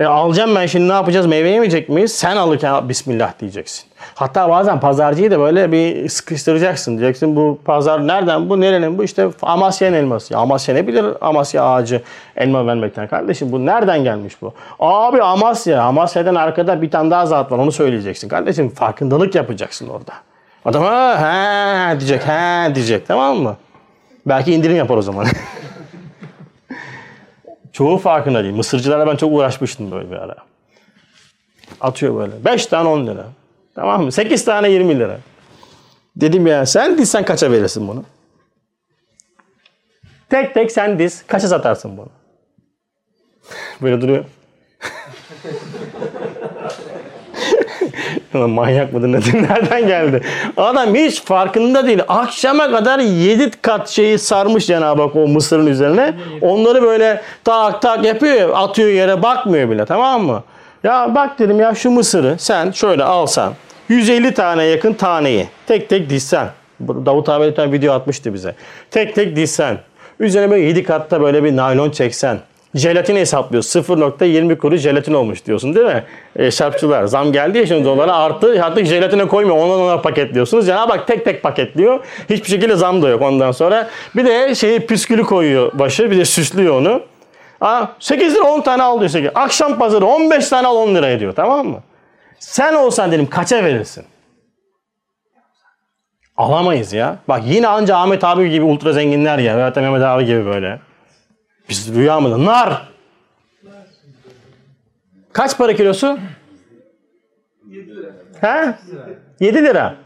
A: E alacağım ben şimdi ne yapacağız? Meyve yemeyecek miyiz? Sen alırken Bismillah diyeceksin. Hatta bazen pazarcıyı da böyle bir sıkıştıracaksın. Diyeceksin bu pazar nereden bu nerenin bu? İşte Amasya'nın elması. Ya Amasya ne bilir Amasya ağacı elma vermekten kardeşim bu nereden gelmiş bu? Abi Amasya. Amasya'dan arkada bir tane daha zat var onu söyleyeceksin. Kardeşim farkındalık yapacaksın orada. Adam ha, diyecek ha diyecek tamam mı? Belki indirim yapar o zaman. Çoğu farkında değil. Mısırcılarla ben çok uğraşmıştım böyle bir ara. Atıyor böyle. 5 tane 10 lira. Tamam mı? 8 tane 20 lira. Dedim ya sen dizsen kaça verirsin bunu? Tek tek sen diz. Kaça satarsın bunu? Böyle duruyor. Manyak mıdır nedir? Nereden geldi? Adam hiç farkında değil. Akşama kadar yedi kat şeyi sarmış Cenab-ı Hak o mısırın üzerine. Onları böyle tak tak yapıyor. Atıyor yere bakmıyor bile tamam mı? Ya bak dedim ya şu mısırı sen şöyle alsan 150 tane yakın taneyi tek tek dizsen. Davut abi bir video atmıştı bize. Tek tek dizsen. Üzerine böyle 7 katta böyle bir naylon çeksen. Jelatin hesaplıyor. 0.20 kuru jelatin olmuş diyorsun değil mi? E, şarpçılar. Zam geldi ya şimdi dolara arttı. Artık jelatine koymuyor. Ondan ona paketliyorsunuz. Cenab-ı bak tek tek paketliyor. Hiçbir şekilde zam da yok ondan sonra. Bir de şeyi püskülü koyuyor başı. Bir de süslüyor onu. Aa, 8 lira 10 tane al diyor. 8. Akşam pazarı 15 tane al 10 lira ediyor. Tamam mı? Sen olsan dedim kaça verirsin? Alamayız ya. Bak yine anca Ahmet abi gibi ultra zenginler ya. Da Mehmet abi gibi böyle. Biz rüya mı? Nar. Kaç para kilosu? 7 lira. He? 7 lira.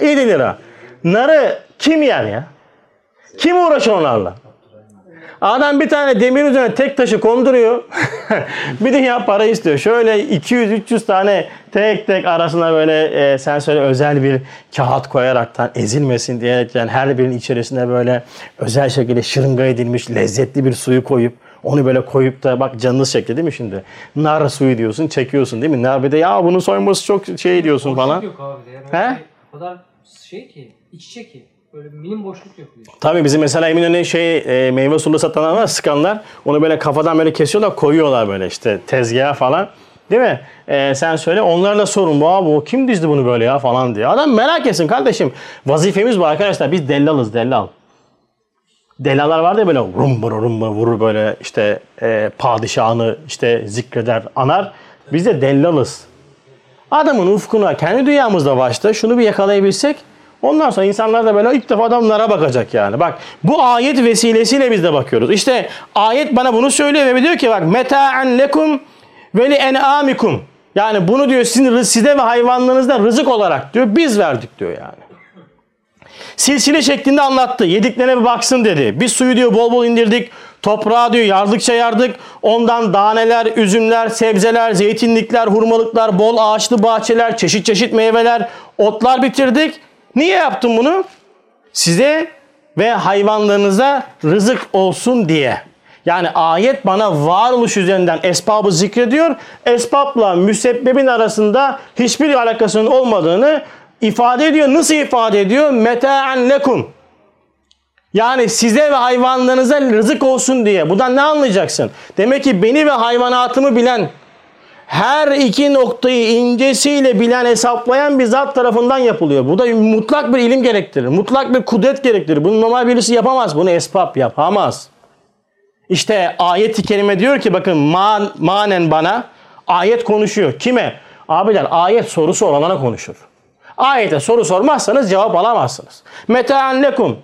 A: 7 lira. Narı kim yer ya? Kim uğraşır onlarla? Adam bir tane demir üzerine tek taşı konduruyor. bir dünya para istiyor. Şöyle 200-300 tane tek tek arasına böyle e, sen söyle özel bir kağıt koyaraktan ezilmesin diyerekten her birinin içerisine böyle özel şekilde şırınga edilmiş lezzetli bir suyu koyup onu böyle koyup da bak canınız çekti değil mi şimdi? Nar suyu diyorsun çekiyorsun değil mi? Nar bir de ya bunun soyması çok şey diyorsun falan.
B: Yok abi.
A: He?
B: Böyle O kadar şey ki, iç içe ki. Böyle milim boşluk yok. diyor.
A: Tabii bizim mesela Eminönü'ne şey e, meyve sulu satanlar var sıkanlar. Onu böyle kafadan böyle kesiyorlar koyuyorlar böyle işte tezgaha falan. Değil mi? E, sen söyle onlarla sorun bu abi o kim dizdi bunu böyle ya falan diye. Adam merak etsin kardeşim. Vazifemiz bu arkadaşlar biz dellalız dellal. Dellalar var ya böyle rumbur rumbur vurur böyle işte e, padişahını işte zikreder anar. Biz de dellalız. Adamın ufkuna kendi dünyamızda başta şunu bir yakalayabilsek ondan sonra insanlar da böyle ilk defa adamlara bakacak yani. Bak bu ayet vesilesiyle biz de bakıyoruz. İşte ayet bana bunu söylüyor ve diyor ki bak meta'en lekum ve li en'amikum. Yani bunu diyor sizin size ve hayvanlarınızda rızık olarak diyor biz verdik diyor yani. Silsile şeklinde anlattı. Yediklerine bir baksın dedi. Biz suyu diyor bol bol indirdik. Toprağa diyor yardıkça yardık. Ondan daneler, üzümler, sebzeler, zeytinlikler, hurmalıklar, bol ağaçlı bahçeler, çeşit çeşit meyveler, otlar bitirdik. Niye yaptım bunu? Size ve hayvanlarınıza rızık olsun diye. Yani ayet bana varoluş üzerinden esbabı zikrediyor. Esbabla müsebbebin arasında hiçbir alakasının olmadığını ifade ediyor. Nasıl ifade ediyor? Meta'en lekum. Yani size ve hayvanlarınıza rızık olsun diye. Buradan ne anlayacaksın? Demek ki beni ve hayvanatımı bilen, her iki noktayı incesiyle bilen, hesaplayan bir zat tarafından yapılıyor. Bu da mutlak bir ilim gerektirir. Mutlak bir kudret gerektirir. Bunu normal birisi yapamaz. Bunu esbab yapamaz. İşte ayet-i kerime diyor ki bakın man, manen bana ayet konuşuyor. Kime? Abiler ayet sorusu olana konuşur. Ayete soru sormazsanız cevap alamazsınız. Meta'an lekum.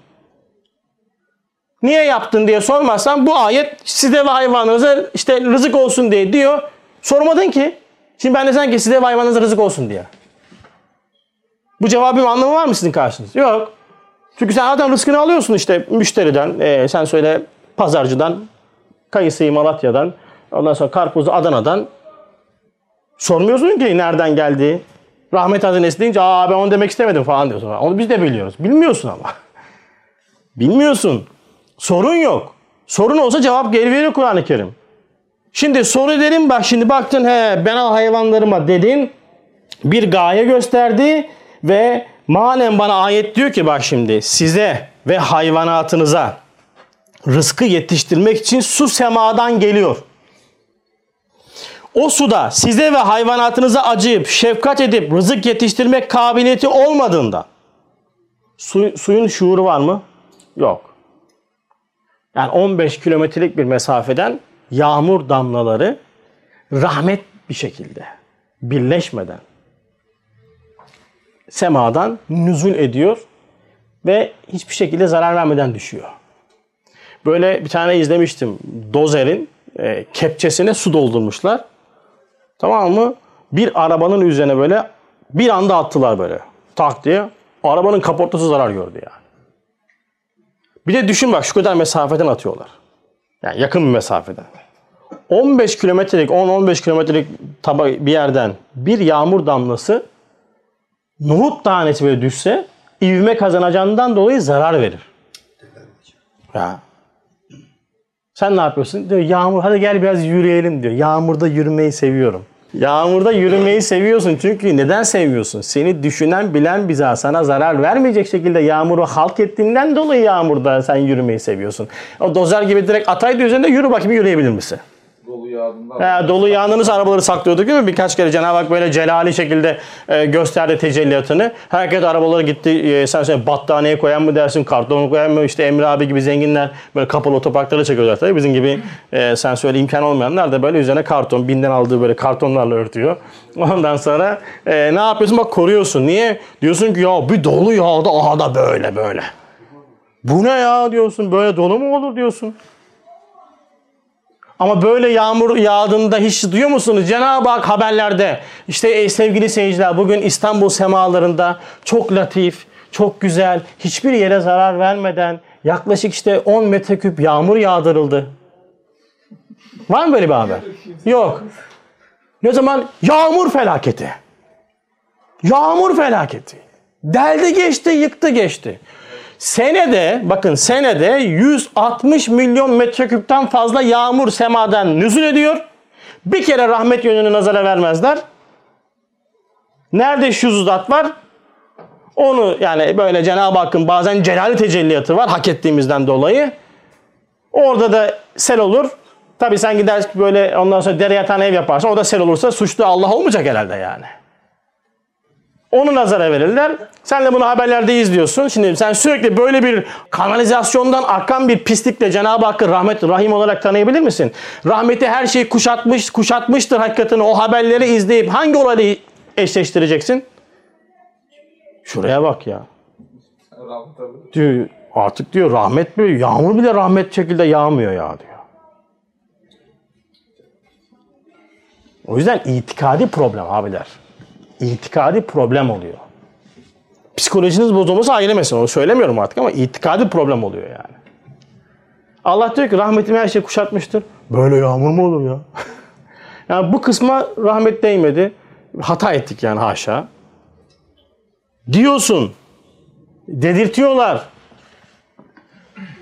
A: Niye yaptın diye sormazsan bu ayet size ve hayvanınıza işte rızık olsun diye diyor. Sormadın ki. Şimdi ben de sanki size ve hayvanınıza rızık olsun diye. Bu cevabın anlamı var mı sizin karşınızda? Yok. Çünkü sen adam rızkını alıyorsun işte müşteriden, e, sen söyle pazarcıdan, kayısıyı Malatya'dan, ondan sonra karpuzu Adana'dan. Sormuyorsun ki nereden geldi. Rahmet hazinesi deyince aa ben onu demek istemedim falan diyorsun. Onu biz de biliyoruz. Bilmiyorsun ama. Bilmiyorsun. Sorun yok. Sorun olsa cevap geri veriyor Kur'an-ı Kerim. Şimdi soru dedim bak şimdi baktın he ben al hayvanlarıma dedin. Bir gaye gösterdi ve manen bana ayet diyor ki bak şimdi size ve hayvanatınıza rızkı yetiştirmek için su semadan geliyor. O suda size ve hayvanatınıza acıyıp şefkat edip rızık yetiştirmek kabiliyeti olmadığında su, suyun şuuru var mı? Yok. Yani 15 kilometrelik bir mesafeden yağmur damlaları rahmet bir şekilde birleşmeden semadan nüzul ediyor ve hiçbir şekilde zarar vermeden düşüyor. Böyle bir tane izlemiştim. Dozer'in e, kepçesine su doldurmuşlar. Tamam mı? Bir arabanın üzerine böyle bir anda attılar böyle. Tak diye. arabanın kaportası zarar gördü yani. Bir de düşün bak şu kadar mesafeden atıyorlar. Yani yakın bir mesafeden. 15 kilometrelik, 10-15 kilometrelik taba bir yerden bir yağmur damlası nohut tanesi böyle düşse ivme kazanacağından dolayı zarar verir. Ya. Sen ne yapıyorsun? Diyor yağmur hadi gel biraz yürüyelim diyor. Yağmurda yürümeyi seviyorum. Yağmurda yürümeyi seviyorsun çünkü neden seviyorsun? Seni düşünen bilen bize sana zarar vermeyecek şekilde yağmuru halk ettiğinden dolayı yağmurda sen yürümeyi seviyorsun. O dozer gibi direkt ataydı üzerinde yürü bakayım yürüyebilir misin?
C: Dolu yağdığında
A: He, dolu yağınız arabaları saklıyorduk değil mi? Birkaç kere Cenab-ı Hak böyle celali şekilde e, gösterdi tecelliyatını. Herkes arabaları gitti. E, sen söyle battaniye koyan mı dersin, karton koyan mı? İşte Emre abi gibi zenginler böyle kapalı otoparklara çekiyorlar tabii. Bizim gibi e, sen söyle imkan olmayanlar da böyle üzerine karton, binden aldığı böyle kartonlarla örtüyor. Ondan sonra e, ne yapıyorsun? Bak koruyorsun. Niye? Diyorsun ki ya bir dolu yağdı aha da böyle böyle. Bu ne ya diyorsun. Böyle dolu mu olur diyorsun. Ama böyle yağmur yağdığında hiç duyuyor musunuz? Cenab-ı Hak haberlerde işte e, sevgili seyirciler bugün İstanbul semalarında çok latif, çok güzel, hiçbir yere zarar vermeden yaklaşık işte 10 metreküp yağmur yağdırıldı. Var mı böyle bir haber? Yok. Ne zaman? Yağmur felaketi. Yağmur felaketi. Deldi geçti, yıktı geçti. Senede, bakın senede 160 milyon metreküpten fazla yağmur semadan nüzul ediyor. Bir kere rahmet yönünü nazara vermezler. Nerede şu zat var? Onu yani böyle Cenab-ı Hakk'ın bazen celali tecelliyatı var hak ettiğimizden dolayı. Orada da sel olur. Tabi sen gider böyle ondan sonra dere yatan ev yaparsan o da sel olursa suçlu Allah olmayacak herhalde yani. Onu nazara verirler. Sen de bunu haberlerde izliyorsun. Şimdi sen sürekli böyle bir kanalizasyondan akan bir pislikle Cenab-ı Hakk'ı rahmet, rahim olarak tanıyabilir misin? Rahmeti her şeyi kuşatmış, kuşatmıştır hakikatini. O haberleri izleyip hangi olayla eşleştireceksin? Şuraya bak ya. Diyor, artık diyor rahmet böyle yağmur bile rahmet şekilde yağmıyor ya diyor. O yüzden itikadi problem abiler. İtikadi problem oluyor. Psikolojiniz bozulması ayrı mesele. Onu söylemiyorum artık ama itikadi problem oluyor yani. Allah diyor ki rahmetimi her şey kuşatmıştır. Böyle yağmur mu olur ya? yani bu kısma rahmet değmedi. Hata ettik yani haşa. Diyorsun. Dedirtiyorlar.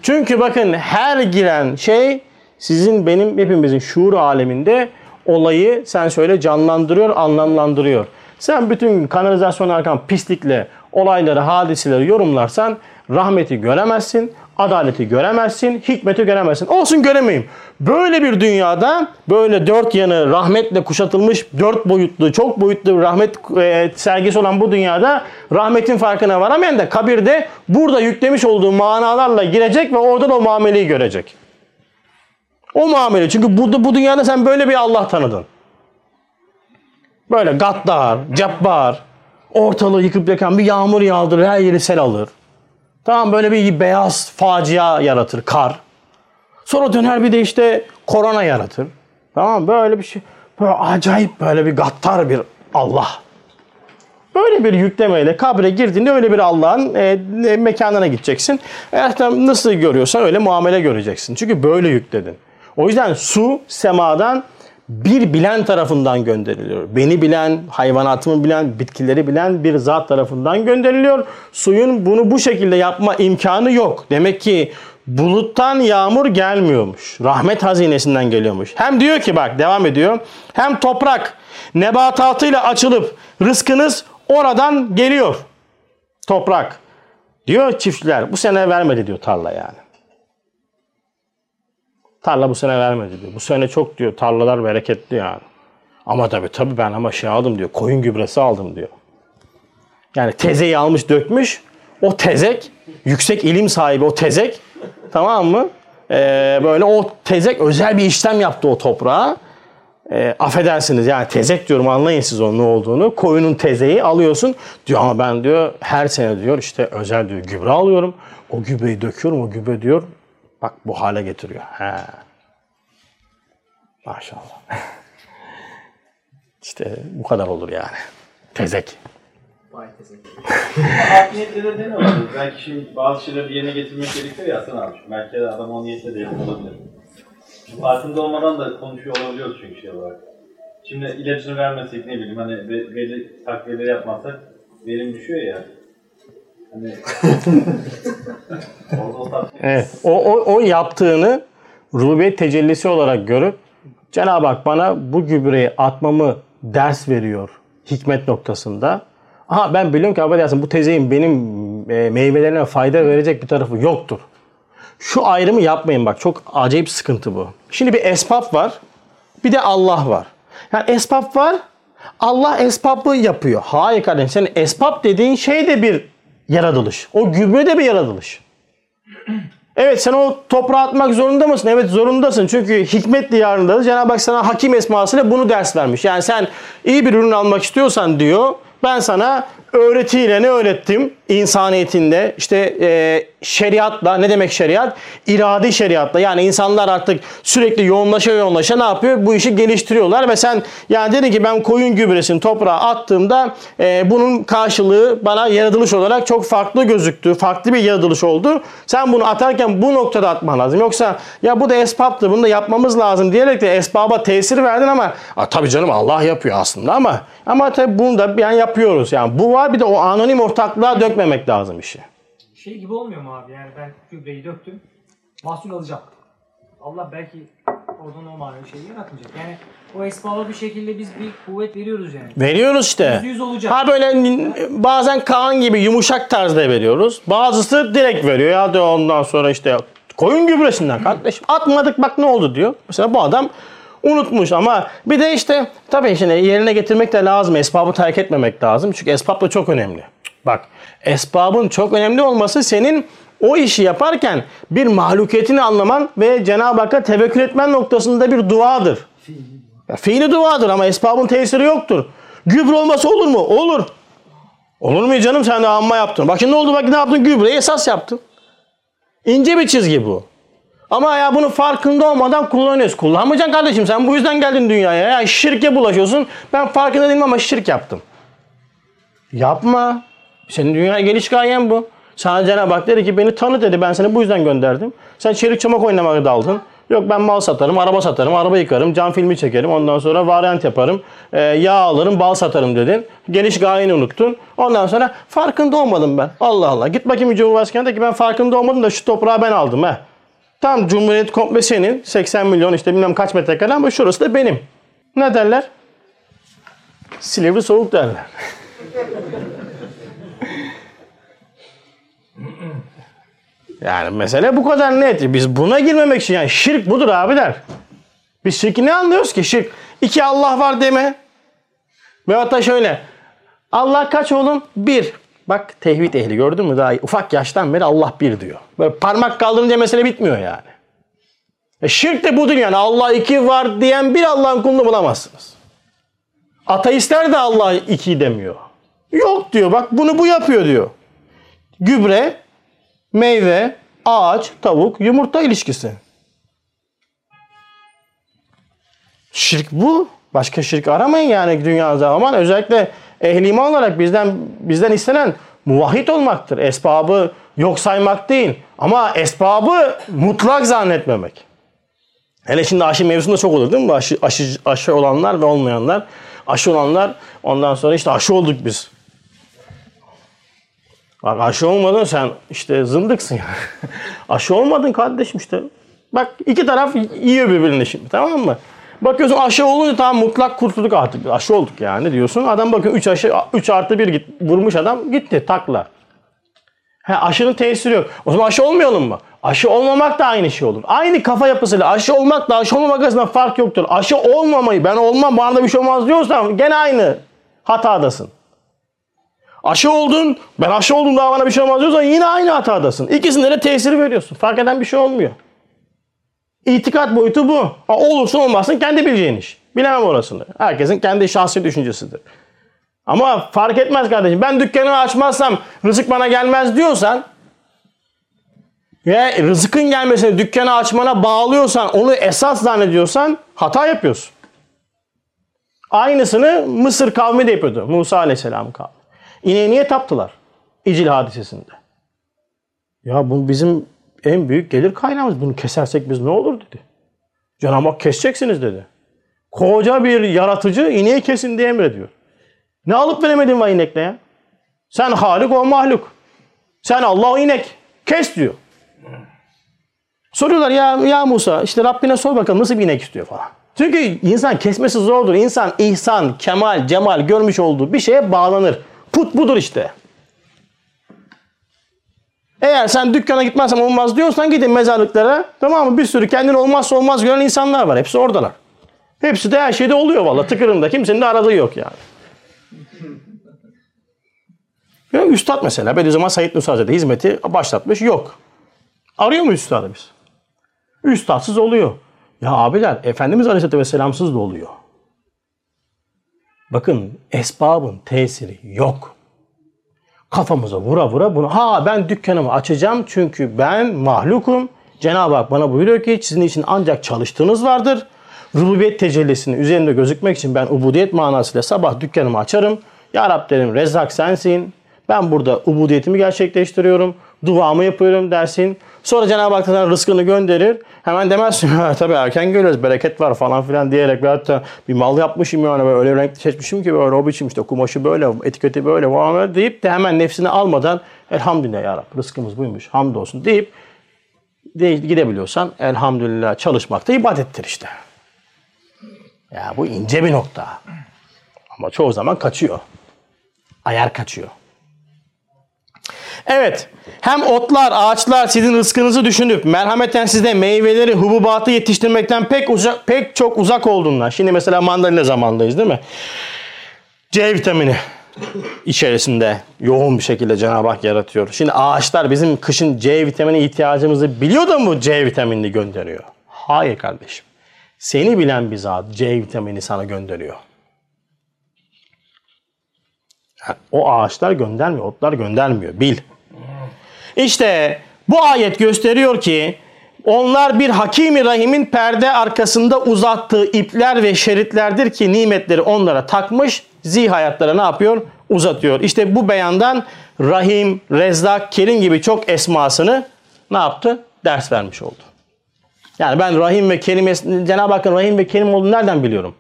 A: Çünkü bakın her giren şey sizin benim hepimizin şuur aleminde olayı sen söyle canlandırıyor, anlamlandırıyor. Sen bütün kanalizasyon arkan pislikle olayları, hadiseleri yorumlarsan rahmeti göremezsin, adaleti göremezsin, hikmeti göremezsin. Olsun göremeyim. Böyle bir dünyada böyle dört yanı rahmetle kuşatılmış dört boyutlu, çok boyutlu bir rahmet e, sergisi olan bu dünyada rahmetin farkına varamayan da kabirde burada yüklemiş olduğu manalarla girecek ve oradan o muameleyi görecek. O muamele. Çünkü burada bu dünyada sen böyle bir Allah tanıdın. Böyle gaddar, cabbar, ortalığı yıkıp yakan bir yağmur yağdırır, her yeri sel alır. Tamam böyle bir beyaz facia yaratır, kar. Sonra döner bir de işte korona yaratır. Tamam böyle bir şey. Böyle acayip böyle bir gattar bir Allah. Böyle bir yüklemeyle kabre girdiğinde öyle bir Allah'ın e, e, mekanına gideceksin. Eğer nasıl görüyorsan öyle muamele göreceksin. Çünkü böyle yükledin. O yüzden su semadan bir bilen tarafından gönderiliyor. Beni bilen, hayvanatımı bilen, bitkileri bilen bir zat tarafından gönderiliyor. Suyun bunu bu şekilde yapma imkanı yok. Demek ki buluttan yağmur gelmiyormuş. Rahmet hazinesinden geliyormuş. Hem diyor ki bak devam ediyor. Hem toprak nebatatıyla açılıp rızkınız oradan geliyor. Toprak. Diyor çiftçiler bu sene vermedi diyor tarla yani. Tarla bu sene vermedi diyor. Bu sene çok diyor tarlalar bereketli yani. Ama tabii tabii ben ama şey aldım diyor. Koyun gübresi aldım diyor. Yani tezeyi almış dökmüş. O tezek yüksek ilim sahibi o tezek tamam mı? Ee, böyle o tezek özel bir işlem yaptı o toprağa. Ee, affedersiniz yani tezek diyorum anlayın siz onun ne olduğunu. Koyunun tezeyi alıyorsun. Diyor ama ben diyor her sene diyor işte özel diyor gübre alıyorum. O gübreyi döküyorum o gübre diyor bak bu hale getiriyor. He. Maşallah. işte bu kadar olur yani. Tezek.
B: Vay teşekkür
D: Art niyetle de demiyorlar. Belki şimdi bazı şeyleri yerine getirmek gerekiyor ya Hasan abi. Belki de adam o niyetle de olabilir. Farkında olmadan da konuşuyor olabiliyoruz çünkü şey olarak. Şimdi ilacını vermesek ne bileyim hani be- belli takviyeleri yapmazsak verim düşüyor ya. Hani o, o tat-
A: Evet. O, o, o yaptığını rububiyet tecellisi olarak görüp Cenab-ı Hak bana bu gübreyi atmamı ders veriyor hikmet noktasında. Aha ben biliyorum ki affedersin bu tezeyin benim e, meyvelerine fayda verecek bir tarafı yoktur. Şu ayrımı yapmayın bak çok acayip sıkıntı bu. Şimdi bir esbab var bir de Allah var. Yani esbab var Allah esbabı yapıyor. Hayır kardeşim senin esbab dediğin şey de bir yaratılış. O gübre de bir yaratılış. Evet sen o toprağa atmak zorunda mısın? Evet zorundasın. Çünkü hikmet diyarında Cenab-ı Hak sana hakim esmasıyla bunu ders vermiş. Yani sen iyi bir ürün almak istiyorsan diyor ben sana öğretiyle ne öğrettim? İnsaniyetinde işte e, şeriatla ne demek şeriat? İradi şeriatla yani insanlar artık sürekli yoğunlaşa yoğunlaşa ne yapıyor? Bu işi geliştiriyorlar ve sen yani dedi ki ben koyun gübresini toprağa attığımda e, bunun karşılığı bana yaratılış olarak çok farklı gözüktü. Farklı bir yaratılış oldu. Sen bunu atarken bu noktada atman lazım. Yoksa ya bu da esbaptı bunu da yapmamız lazım diyerek de esbaba tesir verdin ama "Aa, tabii canım Allah yapıyor aslında ama ama tabii bunu da yani yapıyoruz. Yani bu var bir de o anonim ortaklığa dökmemek lazım işi.
B: Şey gibi olmuyor mu abi? Yani ben gübreyi döktüm. Mahsul alacağım. Allah belki oradan o manevi şeyi yaratmayacak. Yani o esbaba bir şekilde biz bir kuvvet veriyoruz yani.
A: Veriyoruz işte.
B: Yüzde yüz olacak.
A: Ha böyle bazen Kaan gibi yumuşak tarzda veriyoruz. Bazısı direkt veriyor. Ya diyor ondan sonra işte koyun gübresinden kardeşim atmadık bak ne oldu diyor. Mesela bu adam unutmuş ama bir de işte tabii şimdi yerine getirmek de lazım. Esbabı terk etmemek lazım. Çünkü esbab da çok önemli. Bak esbabın çok önemli olması senin o işi yaparken bir mahlukiyetini anlaman ve Cenab-ı Hakk'a tevekkül etmen noktasında bir duadır. Ya fiili duadır ama esbabın tesiri yoktur. Gübre olması olur mu? Olur. Olur mu canım sen de amma yaptın. Bak şimdi ne oldu bak ne yaptın? Gübreyi esas yaptın. İnce bir çizgi bu. Ama ya bunu farkında olmadan kullanıyoruz. Kullanmayacaksın kardeşim sen bu yüzden geldin dünyaya. Ya şirke bulaşıyorsun. Ben farkında değilim ama şirk yaptım. Yapma. Senin dünyaya geliş gayen bu. Sana Cenab-ı Hak dedi ki beni tanı dedi. Ben seni bu yüzden gönderdim. Sen çelik çamak oynamaya daldın. Yok ben mal satarım, araba satarım, araba yıkarım, cam filmi çekerim. Ondan sonra varyant yaparım. e, yağ alırım, bal satarım dedin. Geliş gayeni unuttun. Ondan sonra farkında olmadım ben. Allah Allah. Git bakayım Cumhurbaşkanı de ki ben farkında olmadım da şu toprağı ben aldım ha. Tam Cumhuriyet komple senin. 80 milyon işte bilmem kaç metrekare ama şurası da benim. Ne derler? Silivri soğuk derler. Yani mesele bu kadar net. Biz buna girmemek için yani şirk budur abiler. Biz şirki ne anlıyoruz ki? Şirk. İki Allah var deme. Veyahut da şöyle. Allah kaç oğlum? Bir. Bak tevhid ehli gördün mü? Daha ufak yaştan beri Allah bir diyor. Böyle parmak kaldırınca mesele bitmiyor yani. E şirk de budur yani. Allah iki var diyen bir Allah'ın kulunu bulamazsınız. Ateistler de Allah iki demiyor. Yok diyor. Bak bunu bu yapıyor diyor. Gübre, meyve, ağaç, tavuk, yumurta ilişkisi. Şirk bu. Başka şirk aramayın yani dünyada. Aman özellikle ehli iman olarak bizden bizden istenen muvahhid olmaktır. Esbabı yok saymak değil. Ama esbabı mutlak zannetmemek. Hele şimdi aşı mevzusunda çok olur değil mi? Aşı, aşı, aşı olanlar ve olmayanlar. Aşı olanlar ondan sonra işte aşı olduk biz. Bak aşı olmadın sen işte zındıksın ya. aşı olmadın kardeşim işte. Bak iki taraf yiyor birbirini şimdi tamam mı? Bakıyorsun aşı olunca tamam mutlak kurtulduk artık. Aşı olduk yani diyorsun. Adam bakıyor 3 aşı 3 artı 1 git, vurmuş adam gitti takla. He, aşının tesiri yok. O zaman aşı olmayalım mı? Aşı olmamak da aynı şey olur. Aynı kafa yapısıyla aşı olmakla aşı olmamak arasında fark yoktur. Aşı olmamayı ben olmam bana da bir şey olmaz diyorsan gene aynı hatadasın. Aşı oldun, ben aşı oldum daha bana bir şey olmaz diyorsan yine aynı hatadasın. İkisinde de tesiri veriyorsun. Fark eden bir şey olmuyor. İtikat boyutu bu. Ha, olursun olmazsın kendi bileceğin iş. Bilemem orasını. Herkesin kendi şahsi düşüncesidir. Ama fark etmez kardeşim. Ben dükkanımı açmazsam rızık bana gelmez diyorsan ve rızkın gelmesini dükkanı açmana bağlıyorsan onu esas zannediyorsan hata yapıyorsun. Aynısını Mısır kavmi de yapıyordu. Musa Aleyhisselam kavmi. İneğe niye taptılar? İcil hadisesinde. Ya bu bizim en büyük gelir kaynağımız. Bunu kesersek biz ne olur dedi. Cenab-ı Hak keseceksiniz dedi. Koca bir yaratıcı ineği kesin diye emrediyor. Ne alıp veremedin var inekle ya? Sen Halik o mahluk. Sen Allah o inek. Kes diyor. Soruyorlar ya ya Musa işte Rabbine sor bakalım nasıl bir inek istiyor falan. Çünkü insan kesmesi zordur. İnsan ihsan, kemal, cemal görmüş olduğu bir şeye bağlanır. Put budur işte. Eğer sen dükkana gitmezsem olmaz diyorsan gidin mezarlıklara. Tamam mı? Bir sürü kendini olmazsa olmaz gören insanlar var. Hepsi oradalar. Hepsi de her şeyde oluyor valla. Tıkırında. Kimsenin de aradığı yok yani. Ya üstad mesela Bediüzzaman Said Nursi'de hizmeti başlatmış. Yok. Arıyor mu üstadı biz? Üstadsız oluyor. Ya abiler Efendimiz Aleyhisselatü Vesselam'sız da oluyor. Bakın esbabın tesiri yok. Kafamıza vura vura bunu. Ha ben dükkanımı açacağım çünkü ben mahlukum. Cenab-ı Hak bana buyuruyor ki sizin için ancak çalıştığınız vardır. Rububiyet tecellisinin üzerinde gözükmek için ben ubudiyet manasıyla sabah dükkanımı açarım. Ya Rab derim Rezzak sensin. Ben burada ubudiyetimi gerçekleştiriyorum. Duamı yapıyorum dersin. Sonra Cenab-ı Hak sana rızkını gönderir. Hemen demezsin ha tabii erken geliyoruz bereket var falan filan diyerek ve hatta bir mal yapmışım yani böyle öyle renkli seçmişim ki böyle o biçim işte kumaşı böyle etiketi böyle falan deyip de hemen nefsini almadan elhamdülillah ya Rab rızkımız buymuş hamdolsun deyip de gidebiliyorsan elhamdülillah çalışmak da ibadettir işte. Ya bu ince bir nokta. Ama çoğu zaman kaçıyor. Ayar kaçıyor. Evet. Hem otlar, ağaçlar sizin rızkınızı düşünüp merhameten size meyveleri, hububatı yetiştirmekten pek uzak, pek çok uzak olduğundan. Şimdi mesela mandalina zamandayız değil mi? C vitamini içerisinde yoğun bir şekilde Cenab-ı Hak yaratıyor. Şimdi ağaçlar bizim kışın C vitamini ihtiyacımızı biliyor da mı C vitaminini gönderiyor? Hayır kardeşim. Seni bilen bir zat C vitamini sana gönderiyor. O ağaçlar göndermiyor, otlar göndermiyor. Bil. İşte bu ayet gösteriyor ki onlar bir Hakimi Rahim'in perde arkasında uzattığı ipler ve şeritlerdir ki nimetleri onlara takmış, zihayatlara ne yapıyor? Uzatıyor. İşte bu beyandan Rahim, Rezzak, Kerim gibi çok esmasını ne yaptı? Ders vermiş oldu. Yani ben Rahim ve Kerim, Cenab-ı Hakk'ın Rahim ve Kerim olduğunu nereden biliyorum?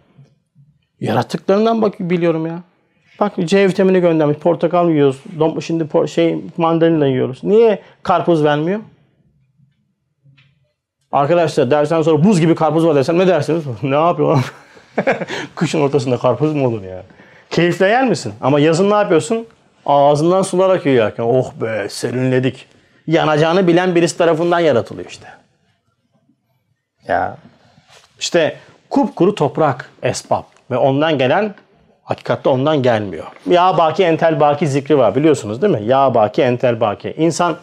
A: Yarattıklarından bak biliyorum ya. Bak C vitamini göndermiş. Portakal yiyoruz. Dom- Şimdi por- şey mandalina yiyoruz. Niye karpuz vermiyor? Arkadaşlar dersten sonra buz gibi karpuz var desem ne dersiniz? ne yapıyor? Kışın ortasında karpuz mu olur ya? Keyifle yer misin? Ama yazın ne yapıyorsun? Ağzından sular akıyor yerken. Oh be serinledik. Yanacağını bilen birisi tarafından yaratılıyor işte. Ya işte kupkuru toprak esbab ve ondan gelen Hakikatte ondan gelmiyor. Ya baki entel baki zikri var biliyorsunuz değil mi? Ya baki entel baki. İnsan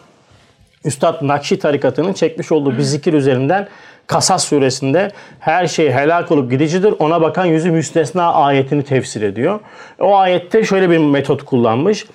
A: Üstad Nakşi tarikatının çekmiş olduğu bir zikir üzerinden Kasas suresinde her şey helak olup gidicidir. Ona bakan yüzü müstesna ayetini tefsir ediyor. O ayette şöyle bir metot kullanmış.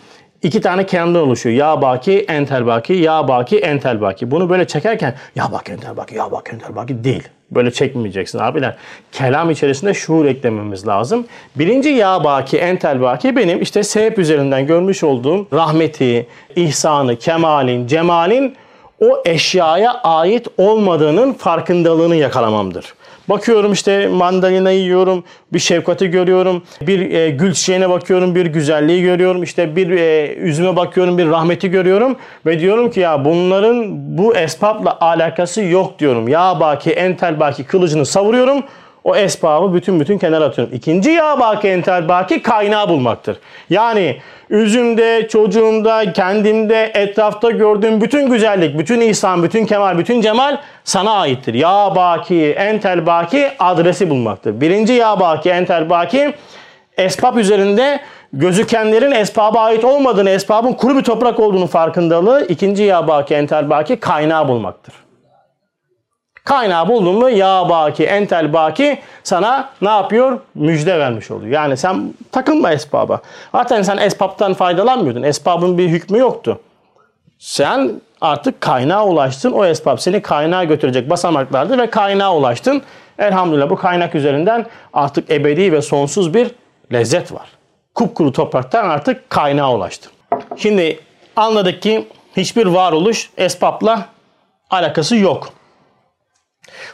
A: İki tane kelamdan oluşuyor. Ya baki, entel baki, ya baki, entel baki. Bunu böyle çekerken ya baki, entel baki, ya baki, entel baki değil. Böyle çekmeyeceksin abiler. Kelam içerisinde şuur eklememiz lazım. Birinci ya baki, entel baki benim işte sebep üzerinden görmüş olduğum rahmeti, ihsanı, kemalin, cemalin o eşyaya ait olmadığının farkındalığını yakalamamdır. Bakıyorum işte mandalina yiyorum, bir şefkati görüyorum, bir e, gül çiçeğine bakıyorum, bir güzelliği görüyorum, işte bir e, üzüme bakıyorum, bir rahmeti görüyorum ve diyorum ki ya bunların bu esbabla alakası yok diyorum. Ya baki, entel baki kılıcını savuruyorum. O esbabı bütün bütün kenara atıyorum. İkinci ya baki entel baki kaynağı bulmaktır. Yani üzümde, çocuğumda, kendimde, etrafta gördüğüm bütün güzellik, bütün ihsan, bütün kemal, bütün cemal sana aittir. Ya baki, entel baki adresi bulmaktır. Birinci ya baki, entel baki esbab üzerinde gözükenlerin esbaba ait olmadığını, esbabın kuru bir toprak olduğunu farkındalığı. ikinci ya baki, entel baki kaynağı bulmaktır. Kaynağı buldun mu ya baki, entel baki sana ne yapıyor? Müjde vermiş oluyor. Yani sen takılma esbaba. Zaten sen esbaptan faydalanmıyordun. Esbabın bir hükmü yoktu. Sen artık kaynağa ulaştın. O esbab seni kaynağa götürecek basamaklardı ve kaynağa ulaştın. Elhamdülillah bu kaynak üzerinden artık ebedi ve sonsuz bir lezzet var. kupkuru topraktan artık kaynağa ulaştı. Şimdi anladık ki hiçbir varoluş esbabla alakası yok.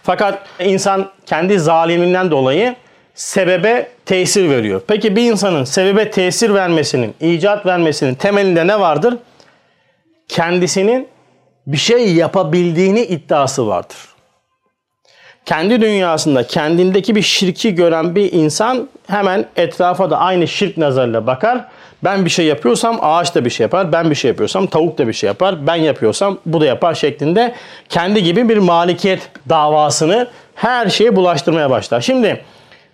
A: Fakat insan kendi zaliminden dolayı sebebe tesir veriyor. Peki bir insanın sebebe tesir vermesinin, icat vermesinin temelinde ne vardır? Kendisinin bir şey yapabildiğini iddiası vardır. Kendi dünyasında kendindeki bir şirki gören bir insan hemen etrafa da aynı şirk nazarıyla bakar. Ben bir şey yapıyorsam ağaç da bir şey yapar. Ben bir şey yapıyorsam tavuk da bir şey yapar. Ben yapıyorsam bu da yapar şeklinde kendi gibi bir malikiyet davasını her şeye bulaştırmaya başlar. Şimdi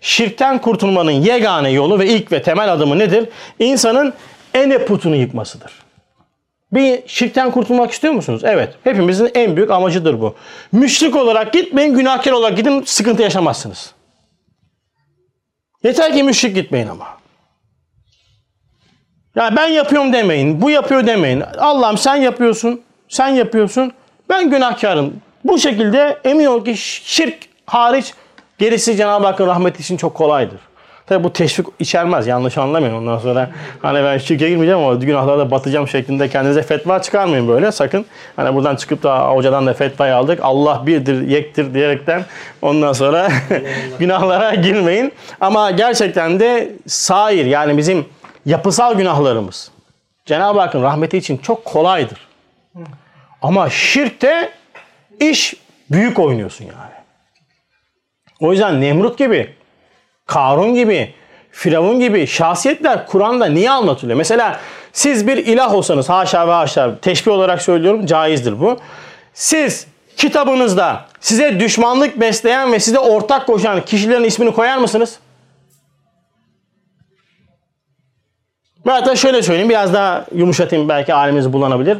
A: şirkten kurtulmanın yegane yolu ve ilk ve temel adımı nedir? İnsanın ene putunu yıkmasıdır. Bir şirkten kurtulmak istiyor musunuz? Evet. Hepimizin en büyük amacıdır bu. Müşrik olarak gitmeyin, günahkar olarak gidin, sıkıntı yaşamazsınız. Yeter ki müşrik gitmeyin ama. Ya ben yapıyorum demeyin, bu yapıyor demeyin. Allah'ım sen yapıyorsun, sen yapıyorsun, ben günahkarım. Bu şekilde emin ol ki şirk hariç gerisi Cenab-ı Hakk'ın rahmeti için çok kolaydır. Tabi bu teşvik içermez. Yanlış anlamayın. Ondan sonra hani ben şirke girmeyeceğim ama günahlarda batacağım şeklinde kendinize fetva çıkarmayın böyle sakın. Hani buradan çıkıp da hocadan da fetvayı aldık. Allah birdir, yektir diyerekten ondan sonra günahlara girmeyin. Ama gerçekten de sair yani bizim yapısal günahlarımız Cenab-ı Hakk'ın rahmeti için çok kolaydır. Ama şirkte iş büyük oynuyorsun yani. O yüzden Nemrut gibi Karun gibi, Firavun gibi şahsiyetler Kur'an'da niye anlatılıyor? Mesela siz bir ilah olsanız haşa ve haşa teşbih olarak söylüyorum caizdir bu. Siz kitabınızda size düşmanlık besleyen ve size ortak koşan kişilerin ismini koyar mısınız? Ve hatta şöyle söyleyeyim biraz daha yumuşatayım belki halimizi bulanabilir.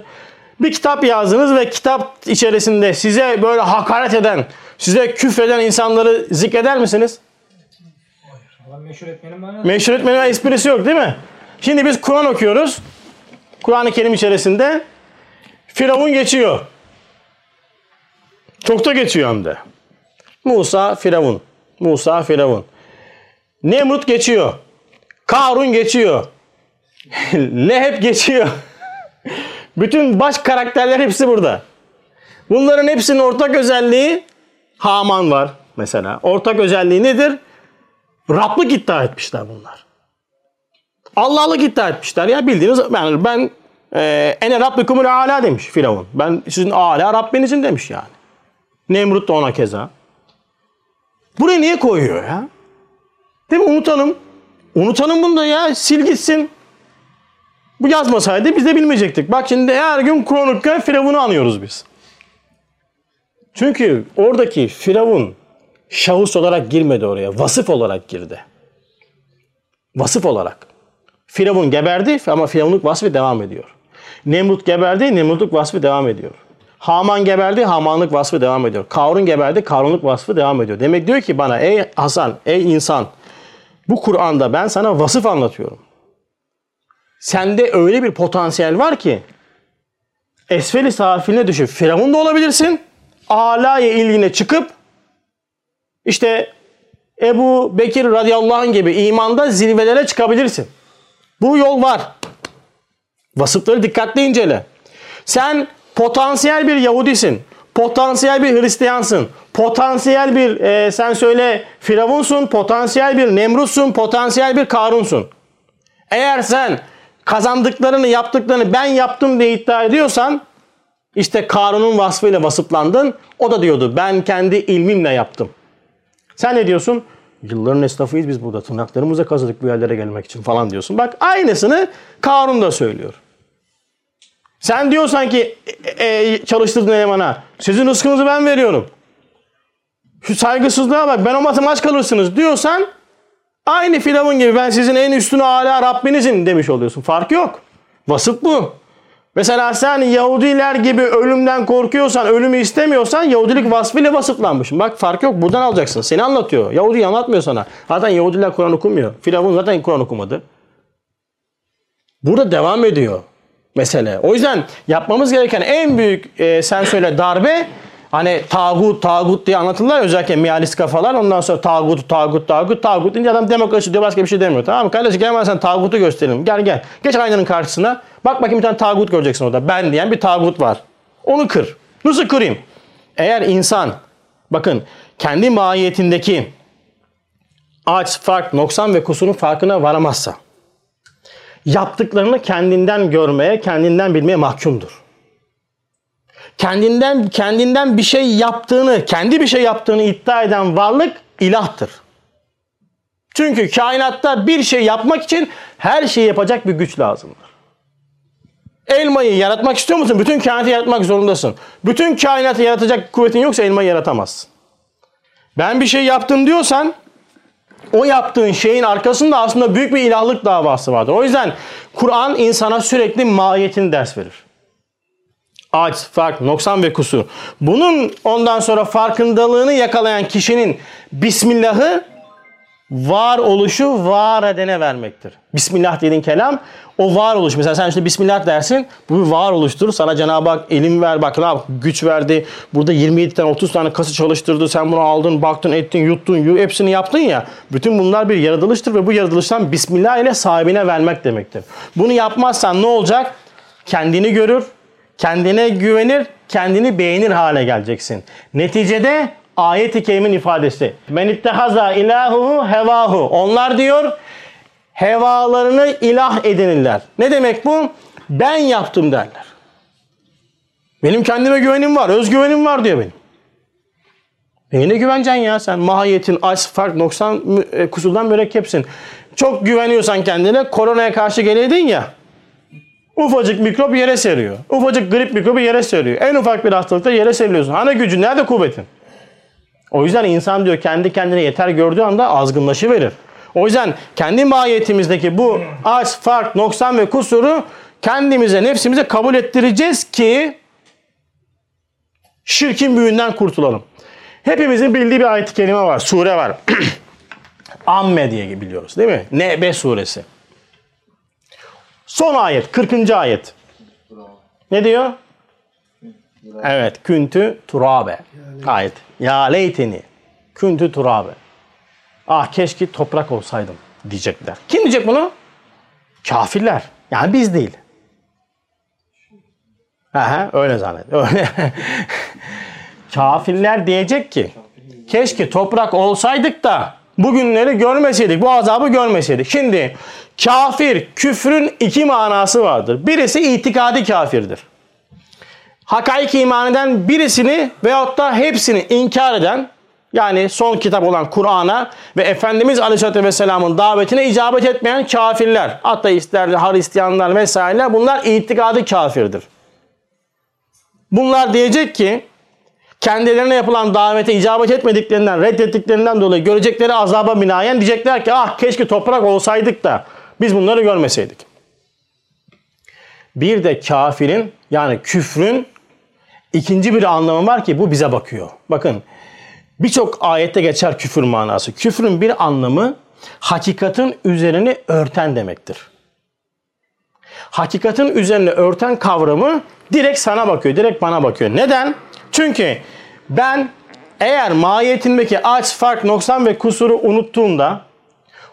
A: Bir kitap yazdınız ve kitap içerisinde size böyle hakaret eden, size küfreden insanları zikreder misiniz?
B: Meşhur etmenin bana.
A: Meşhur etmenin esprisi yok değil mi? Şimdi biz Kur'an okuyoruz. Kur'an-ı Kerim içerisinde Firavun geçiyor. Çok da geçiyor hem de. Musa Firavun. Musa Firavun. Nemrut geçiyor. Karun geçiyor. Leheb geçiyor. Bütün baş karakterler hepsi burada. Bunların hepsinin ortak özelliği Haman var mesela. Ortak özelliği nedir? Rablık iddia etmişler bunlar. Allah'lık iddia etmişler ya bildiğiniz yani ben e, ene rabbikumul ala demiş Firavun. Ben sizin ala Rabbinizin demiş yani. Nemrut da ona keza. Buraya niye koyuyor ya? Değil mi? Unutalım. Unutalım bunu da ya. Sil gitsin. Bu yazmasaydı biz de bilmeyecektik. Bak şimdi her gün Kronik'te Firavun'u anıyoruz biz. Çünkü oradaki Firavun şahıs olarak girmedi oraya. Vasıf olarak girdi. Vasıf olarak. Firavun geberdi ama Firavunluk vasfı devam ediyor. Nemrut geberdi, Nemrutluk vasfı devam ediyor. Haman geberdi, Hamanlık vasfı devam ediyor. Karun geberdi, Karunluk vasfı devam ediyor. Demek diyor ki bana ey Hasan, ey insan bu Kur'an'da ben sana vasıf anlatıyorum. Sende öyle bir potansiyel var ki esfeli safiline düşüp Firavun da olabilirsin. Alaya ilgine çıkıp işte Ebu Bekir radıyallahu anh gibi imanda zirvelere çıkabilirsin. Bu yol var. Vasıfları dikkatli incele. Sen potansiyel bir Yahudisin. Potansiyel bir Hristiyansın. Potansiyel bir e, sen söyle Firavunsun. Potansiyel bir Nemrutsun. Potansiyel bir Karunsun. Eğer sen kazandıklarını yaptıklarını ben yaptım diye iddia ediyorsan işte Karun'un vasfıyla vasıflandın. O da diyordu ben kendi ilmimle yaptım. Sen ne diyorsun? Yılların esnafıyız biz burada. Tırnaklarımıza kazıdık bu yerlere gelmek için falan diyorsun. Bak aynısını Karun da söylüyor. Sen diyorsan ki e, e, çalıştırdığın elemana sizin rızkınızı ben veriyorum. Şu saygısızlığa bak ben olmasam aç kalırsınız diyorsan aynı Firavun gibi ben sizin en üstüne âlâ Rabbinizim demiş oluyorsun. Fark yok. Vasıf bu. Mesela sen Yahudiler gibi ölümden korkuyorsan, ölümü istemiyorsan Yahudilik vasfıyla vasıflanmışsın. Bak fark yok. Buradan alacaksın. Seni anlatıyor. Yahudi anlatmıyor sana. Zaten Yahudiler Kur'an okumuyor. Firavun zaten Kur'an okumadı. Burada devam ediyor mesele. O yüzden yapmamız gereken en büyük e, sen söyle darbe Hani tağut tağut diye anlatırlar özellikle mealist kafalar. Ondan sonra tağut tağut tağut tağut deyince adam demokrasi diyor başka bir şey demiyor. Tamam mı? Kardeşim gel bana sen tağutu gösterelim. Gel gel. Geç aynanın karşısına. Bak bakayım bir tane tağut göreceksin orada. Ben diyen bir tağut var. Onu kır. Nasıl kırayım? Eğer insan bakın kendi mahiyetindeki aç, fark, noksan ve kusurun farkına varamazsa yaptıklarını kendinden görmeye, kendinden bilmeye mahkumdur. Kendinden kendinden bir şey yaptığını, kendi bir şey yaptığını iddia eden varlık ilahtır. Çünkü kainatta bir şey yapmak için her şeyi yapacak bir güç lazımdır. Elmayı yaratmak istiyor musun? Bütün kainatı yaratmak zorundasın. Bütün kainatı yaratacak kuvvetin yoksa elmayı yaratamazsın. Ben bir şey yaptım diyorsan o yaptığın şeyin arkasında aslında büyük bir ilahlık davası vardır. O yüzden Kur'an insana sürekli mahiyetini ders verir. Aç, fark, noksan ve kusur. Bunun ondan sonra farkındalığını yakalayan kişinin Bismillah'ı var oluşu var edene vermektir. Bismillah dediğin kelam o var oluş. Mesela sen işte Bismillah dersin bu bir var oluştur. Sana Cenab-ı Hak elim ver bak ne güç verdi. Burada 27 tane 30 tane kası çalıştırdı. Sen bunu aldın baktın ettin yuttun yu, hepsini yaptın ya. Bütün bunlar bir yaratılıştır ve bu yaratılıştan Bismillah ile sahibine vermek demektir. Bunu yapmazsan ne olacak? Kendini görür, kendine güvenir, kendini beğenir hale geleceksin. Neticede ayet-i kerimin ifadesi. Men ittehaza ilahuhu hevahu. Onlar diyor hevalarını ilah edinirler. Ne demek bu? Ben yaptım derler. Benim kendime güvenim var, özgüvenim var diyor benim. Neyine güveneceksin ya sen? Mahiyetin, aç, fark, noksan, e, kusurdan mürekkepsin. Çok güveniyorsan kendine koronaya karşı geleydin ya. Ufacık mikrop yere seriyor. Ufacık grip mikrobu yere seriyor. En ufak bir hastalıkta yere seriliyorsun. Hani gücün nerede kuvvetin? O yüzden insan diyor kendi kendine yeter gördüğü anda azgınlaşı verir. O yüzden kendi mahiyetimizdeki bu aç, fark, noksan ve kusuru kendimize, nefsimize kabul ettireceğiz ki şirkin büyüğünden kurtulalım. Hepimizin bildiği bir ayet-i kerime var, sure var. Amme diye biliyoruz değil mi? Nebe suresi. Son ayet, 40. ayet. Ne diyor? Evet, küntü turabe. Ayet. Ya leyteni. Küntü turabe. Ah keşke toprak olsaydım diyecekler. Kim diyecek bunu? Kafirler. Yani biz değil. Aha, öyle zannet. Öyle. Kafirler diyecek ki keşke toprak olsaydık da bugünleri görmeseydik, bu azabı görmeseydik. Şimdi kafir, küfrün iki manası vardır. Birisi itikadi kafirdir. Hakaik iman eden birisini veyahut da hepsini inkar eden yani son kitap olan Kur'an'a ve Efendimiz Aleyhisselatü Vesselam'ın davetine icabet etmeyen kafirler, ateistler, Hristiyanlar vesaireler bunlar itikadi kafirdir. Bunlar diyecek ki kendilerine yapılan davete icabet etmediklerinden, reddettiklerinden dolayı görecekleri azaba binaen diyecekler ki ah keşke toprak olsaydık da biz bunları görmeseydik. Bir de kafirin yani küfrün ikinci bir anlamı var ki bu bize bakıyor. Bakın birçok ayette geçer küfür manası. Küfrün bir anlamı hakikatin üzerini örten demektir. Hakikatin üzerine örten kavramı direkt sana bakıyor, direkt bana bakıyor. Neden? Çünkü ben eğer mahiyetindeki aç, fark, noksan ve kusuru unuttuğumda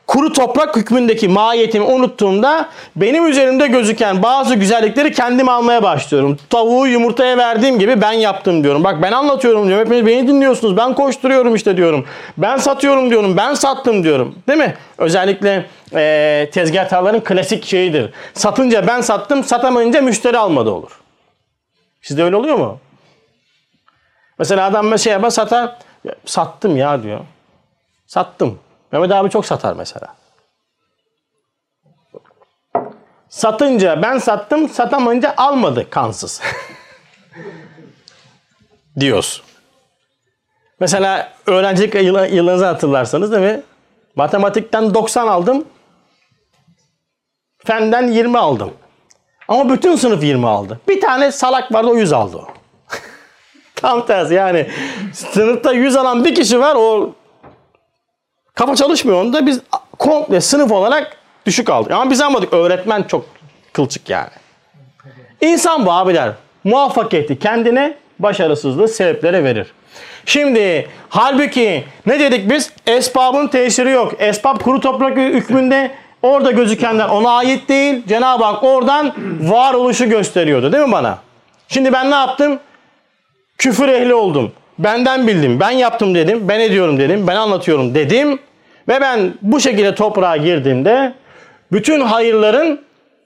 A: kuru toprak hükmündeki mahiyetimi unuttuğumda benim üzerimde gözüken bazı güzellikleri kendim almaya başlıyorum. Tavuğu yumurtaya verdiğim gibi ben yaptım diyorum. Bak ben anlatıyorum diyorum. Hepiniz beni dinliyorsunuz. Ben koşturuyorum işte diyorum. Ben satıyorum diyorum. Ben sattım diyorum. Değil mi? Özellikle e, tezgahtarların klasik şeyidir. Satınca ben sattım, satamayınca müşteri almadı olur. Sizde öyle oluyor mu? Mesela adam yapar satar. "Ya, Sattım ya diyor. Sattım. Mehmet abi çok satar mesela. Satınca ben sattım, satamayınca almadı kansız. Diyoruz. Mesela öğrencilik yılınızı hatırlarsanız değil mi? Matematikten 90 aldım. Fenden 20 aldım. Ama bütün sınıf 20 aldı. Bir tane salak vardı o 100 aldı o. Tam tersi yani. Sınıfta 100 alan bir kişi var o kafa çalışmıyor onda biz komple sınıf olarak düşük aldık. Ama biz almadık. Öğretmen çok kılçık yani. İnsan bu abiler. Muvaffakiyeti kendine başarısızlığı sebeplere verir. Şimdi halbuki ne dedik biz? Esbabın tesiri yok. Esbab kuru toprak hükmünde orada gözükenler ona ait değil. Cenab-ı Hak oradan varoluşu gösteriyordu değil mi bana? Şimdi ben ne yaptım? Küfür ehli oldum. Benden bildim. Ben yaptım dedim. Ben ediyorum dedim. Ben anlatıyorum dedim. Ve ben bu şekilde toprağa girdiğimde bütün hayırların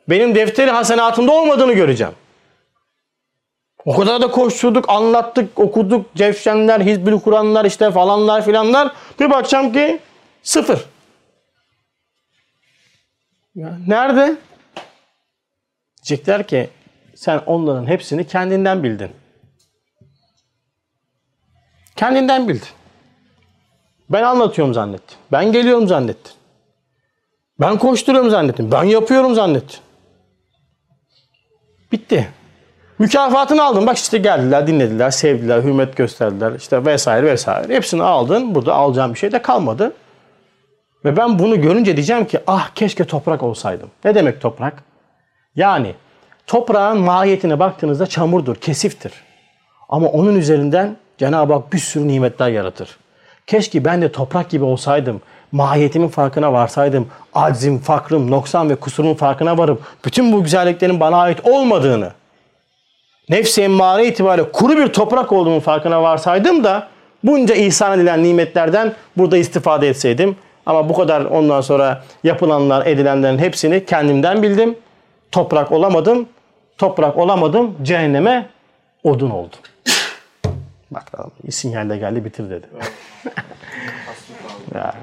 A: benim defteri hasenatımda olmadığını göreceğim. O kadar da koşturduk, anlattık, okuduk. Cevşenler, Hizbül Kur'anlar işte falanlar filanlar. Bir bakacağım ki sıfır. Ya nerede? Diyecekler ki sen onların hepsini kendinden bildin. Kendinden bildin. Ben anlatıyorum zannettin. Ben geliyorum zannettin. Ben koşturuyorum zannettin. Ben yapıyorum zannettin. Bitti. Mükafatını aldın. Bak işte geldiler, dinlediler, sevdiler, hürmet gösterdiler. işte vesaire vesaire. Hepsini aldın. Burada alacağım bir şey de kalmadı. Ve ben bunu görünce diyeceğim ki ah keşke toprak olsaydım. Ne demek toprak? Yani toprağın mahiyetine baktığınızda çamurdur, kesiftir. Ama onun üzerinden Cenab-ı Hak bir sürü nimetler yaratır. Keşke ben de toprak gibi olsaydım. Mahiyetimin farkına varsaydım. Aczim, fakrım, noksan ve kusurumun farkına varıp bütün bu güzelliklerin bana ait olmadığını, nefsi emmare itibariyle kuru bir toprak olduğumun farkına varsaydım da bunca ihsan edilen nimetlerden burada istifade etseydim. Ama bu kadar ondan sonra yapılanlar, edilenlerin hepsini kendimden bildim. Toprak olamadım. Toprak olamadım. Cehenneme odun oldum. Bak tamam. Sinyalle geldi bitir dedi. Ya.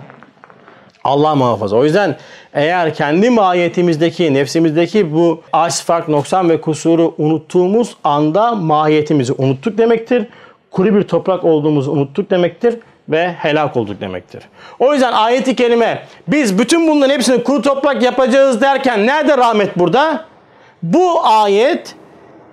A: Allah muhafaza. O yüzden eğer kendi mahiyetimizdeki, nefsimizdeki bu aç, fark, noksan ve kusuru unuttuğumuz anda mahiyetimizi unuttuk demektir. Kuru bir toprak olduğumuzu unuttuk demektir ve helak olduk demektir. O yüzden ayeti kerime biz bütün bunların hepsini kuru toprak yapacağız derken nerede rahmet burada? Bu ayet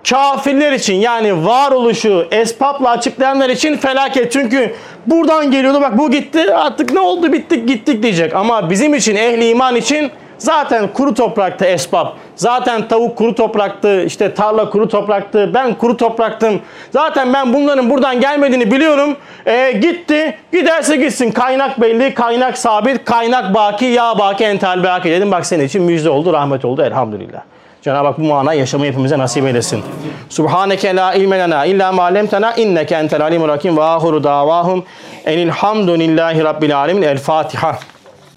A: kafirler için yani varoluşu esbabla açıklayanlar için felaket. Çünkü buradan geliyordu bak bu gitti artık ne oldu bittik gittik diyecek. Ama bizim için ehli iman için zaten kuru toprakta esbab. Zaten tavuk kuru topraktı işte tarla kuru topraktı ben kuru topraktım. Zaten ben bunların buradan gelmediğini biliyorum. E, gitti giderse gitsin kaynak belli kaynak sabit kaynak baki ya baki entel baki dedim bak senin için müjde oldu rahmet oldu elhamdülillah. Cenab-ı Hak bu manayı yaşamayı hepimize nasip eylesin. Subhaneke la ilme lena illa ma allamtana inneke entel alimul hakim ve ahiru davahum enilhamdülillahi rabbil alamin. El Fatiha.